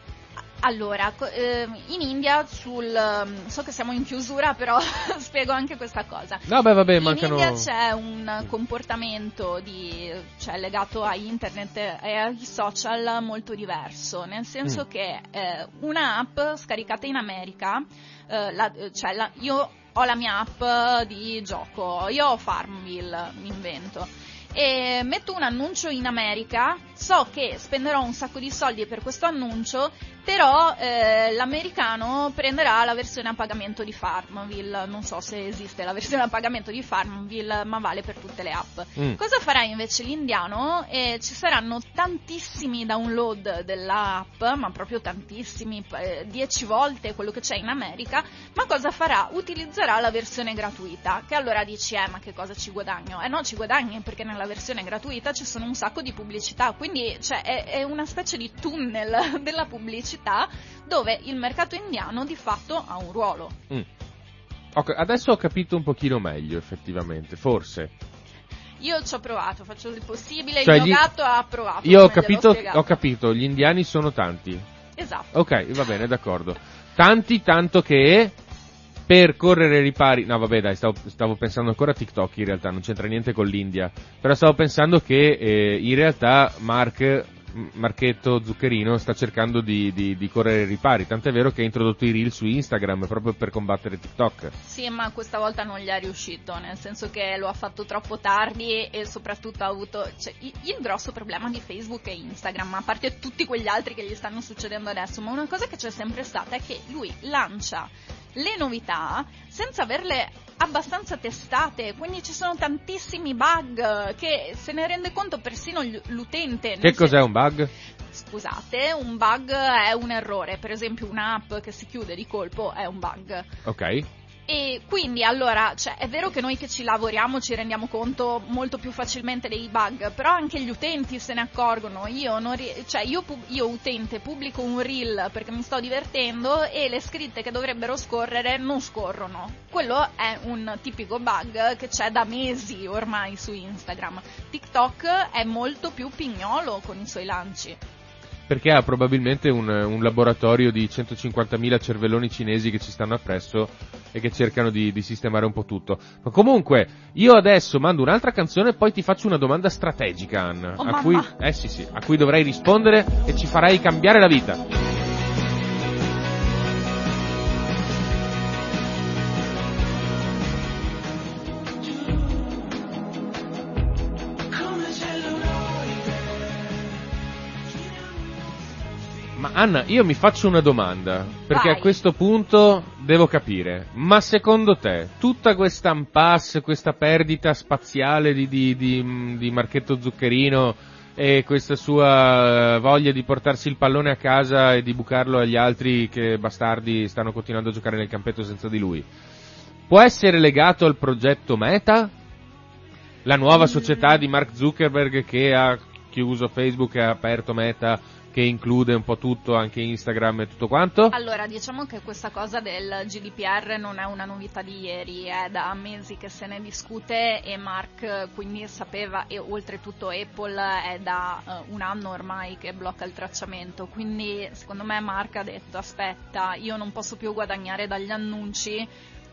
Allora, ehm, in India sul... ehm, so che siamo in chiusura, però spiego anche questa cosa. No, beh, vabbè, In mancano... India c'è un comportamento di, cioè, legato a internet e ai social molto diverso, nel senso Mm. che eh, una app scaricata in America, eh, la- cioè la- io ho la mia app di gioco, io ho Farmville, mi invento, e metto un annuncio in America, so che spenderò un sacco di soldi per questo annuncio, però eh, l'americano prenderà la versione a pagamento di Farmville, non so se esiste la versione a pagamento di Farmville, ma vale per tutte le app. Mm. Cosa farà invece l'indiano? Eh, ci saranno tantissimi download dell'app, ma proprio tantissimi, eh, 10 volte quello che c'è in America, ma cosa farà? Utilizzerà la versione gratuita, che allora dici, eh ma che cosa ci guadagno? Eh no, ci guadagni perché nella versione gratuita ci sono un sacco di pubblicità, quindi cioè, è, è una specie di tunnel della pubblicità dove il mercato indiano di fatto ha un ruolo. Mm. Ok, adesso ho capito un pochino meglio, effettivamente, forse. Io ci ho provato, faccio il possibile, Cioè, il mio gli- gatto ha provato. Io ho capito, ho capito, gli indiani sono tanti. Esatto. Ok, va bene, d'accordo. Tanti, tanto che per correre ai ripari... No, vabbè, dai, stavo, stavo pensando ancora a TikTok in realtà, non c'entra niente con l'India. Però stavo pensando che eh, in realtà Mark, Marchetto Zuccherino sta cercando di, di- di correre ai ripari. Tant'è vero che ha introdotto i reel su Instagram proprio per combattere TikTok. Sì, ma questa volta non gli è riuscito, nel senso che lo ha fatto troppo tardi e soprattutto ha avuto... Cioè, il, il grosso problema di Facebook e Instagram, a parte tutti quegli altri che gli stanno succedendo adesso, ma una cosa che c'è sempre stata è che lui lancia le novità senza averle abbastanza testate, quindi ci sono tantissimi bug che se ne rende conto persino l'utente. Che cos'è un bug? Scusate, un bug è un errore, per esempio un'app che si chiude di colpo è un bug. Ok. E quindi allora, cioè, è vero che noi che ci lavoriamo ci rendiamo conto molto più facilmente dei bug, però anche gli utenti se ne accorgono. Io, ri- cioè, io, pub- io utente pubblico un reel perché mi sto divertendo e le scritte che dovrebbero scorrere non scorrono. Quello è un tipico bug che c'è da mesi ormai su Instagram. TikTok è molto più pignolo con i suoi lanci. Perché ha probabilmente un, un laboratorio di 150.000 cervelloni cinesi che ci stanno appresso e che cercano di, di sistemare un po' tutto. Ma comunque, io adesso mando un'altra canzone e poi ti faccio una domanda strategica, Anna. Oh, a cui, eh sì sì, a cui dovrai rispondere e ci farai cambiare la vita. Anna, io mi faccio una domanda, perché Vai. a questo punto devo capire, ma secondo te tutta questa impasse, questa perdita spaziale di, di, di, di Marchetto Zuccherino e questa sua eh, voglia di portarsi il pallone a casa e di bucarlo agli altri che bastardi stanno continuando a giocare nel campetto senza di lui, può essere legato al progetto Meta? La nuova società di Mark Zuckerberg che ha chiuso Facebook e ha aperto Meta che include un po' tutto, anche Instagram e tutto quanto? Allora, diciamo che questa cosa del GDPR non è una novità di ieri, è da mesi che se ne discute e Mark eh, quindi sapeva e oltretutto Apple è da eh, un anno ormai che blocca il tracciamento, quindi secondo me Mark ha detto aspetta, io non posso più guadagnare dagli annunci,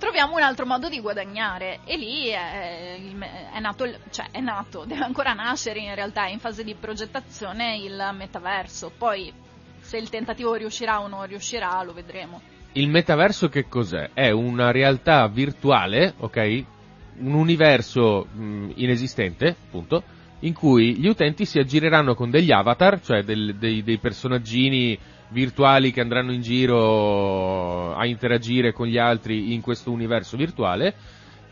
troviamo un altro modo di guadagnare e lì è, è nato, cioè è nato, deve ancora nascere in realtà, è in fase di progettazione il metaverso, poi se il tentativo riuscirà o non riuscirà lo vedremo. Il metaverso che cos'è? È una realtà virtuale, ok? Un universo mh, inesistente, appunto, in cui gli utenti si aggireranno con degli avatar, cioè del- dei, dei personaggini virtuali che andranno in giro a interagire con gli altri in questo universo virtuale,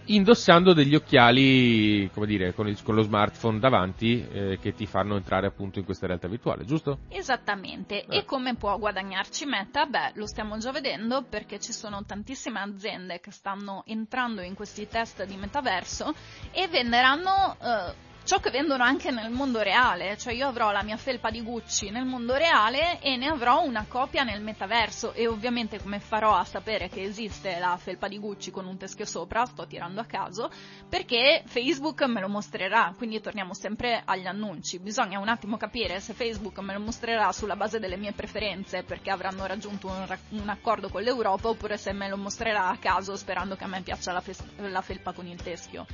indossando degli occhiali, come dire, con, il- con lo smartphone davanti eh, che ti fanno entrare appunto in questa realtà virtuale, giusto? Esattamente, Eh. e come può guadagnarci Meta? Beh, lo stiamo già vedendo perché ci sono tantissime aziende che stanno entrando in questi test di metaverso e venderanno eh, ciò che vendono anche nel mondo reale, cioè io avrò la mia felpa di Gucci nel mondo reale e ne avrò una copia nel metaverso e ovviamente come farò a sapere che esiste la felpa di Gucci con un teschio sopra, sto tirando a caso, perché Facebook me lo mostrerà, quindi torniamo sempre agli annunci. Bisogna un attimo capire se Facebook me lo mostrerà sulla base delle mie preferenze perché avranno raggiunto un, ra- un accordo con l'Europa oppure se me lo mostrerà a caso sperando che a me piaccia la, fes- la felpa con il teschio.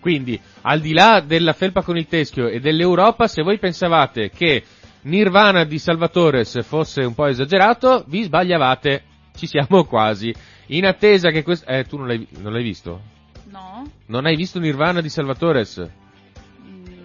Quindi, al di là della felpa con il teschio e dell'Europa, se voi pensavate che Nirvana di Salvatores fosse un po' esagerato, vi sbagliavate. Ci siamo quasi. In attesa che questo... Eh, tu non l'hai, non l'hai visto? No? Non hai visto Nirvana di Salvatores?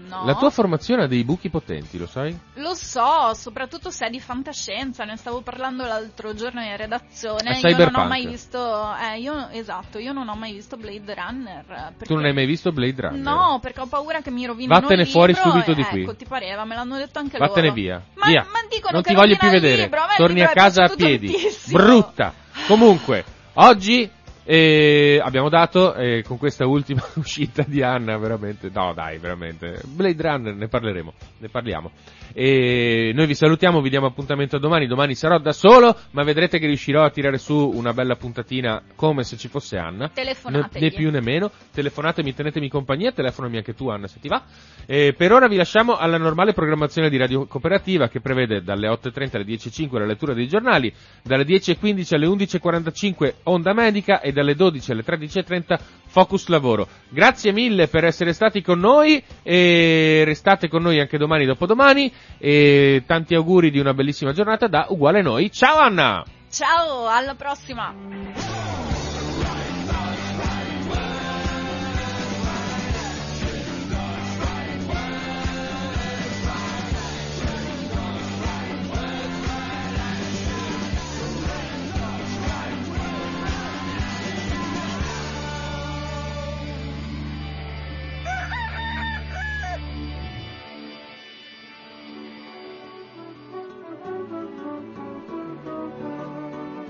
No. La tua formazione ha dei buchi potenti, lo sai? Lo so, soprattutto se è di fantascienza, ne stavo parlando l'altro giorno in redazione. A Io non ho mai visto, eh, io, esatto, io non ho mai visto Blade Runner. eh, Perché... Tu non hai mai visto Blade Runner? No, perché ho paura che mi rovinino Vattene il fuori libro subito e- di qui. Ecco, ti pareva, me l'hanno detto anche Vattene loro. via. Ma, via. ma dicono non che ti voglio più vedere. libro, a me il Torni a casa a piedi. tantissimo. Brutta. Comunque, oggi eh, abbiamo dato eh, con questa ultima uscita di Anna, veramente. No, dai, veramente. Blade Runner, ne parleremo. Ne parliamo. E noi vi salutiamo, vi diamo appuntamento a domani. Domani sarò da solo, ma vedrete che riuscirò a tirare su una bella puntatina come se ci fosse Anna. Né, Telefonategli. né più né meno. Telefonatemi, tenetemi compagnia, telefonami anche tu Anna se ti va. E per ora vi lasciamo alla normale programmazione di Radio Cooperativa che prevede dalle 8.30 alle 10.05 la lettura dei giornali, dalle 10.15 alle 11.45 Onda Medica e dalle 12 alle 13.30 Focus Lavoro. Grazie mille per essere stati con noi e restate con noi anche domani dopodomani e tanti auguri di una bellissima giornata da Uguale Noi. Ciao Anna! Ciao, alla prossima.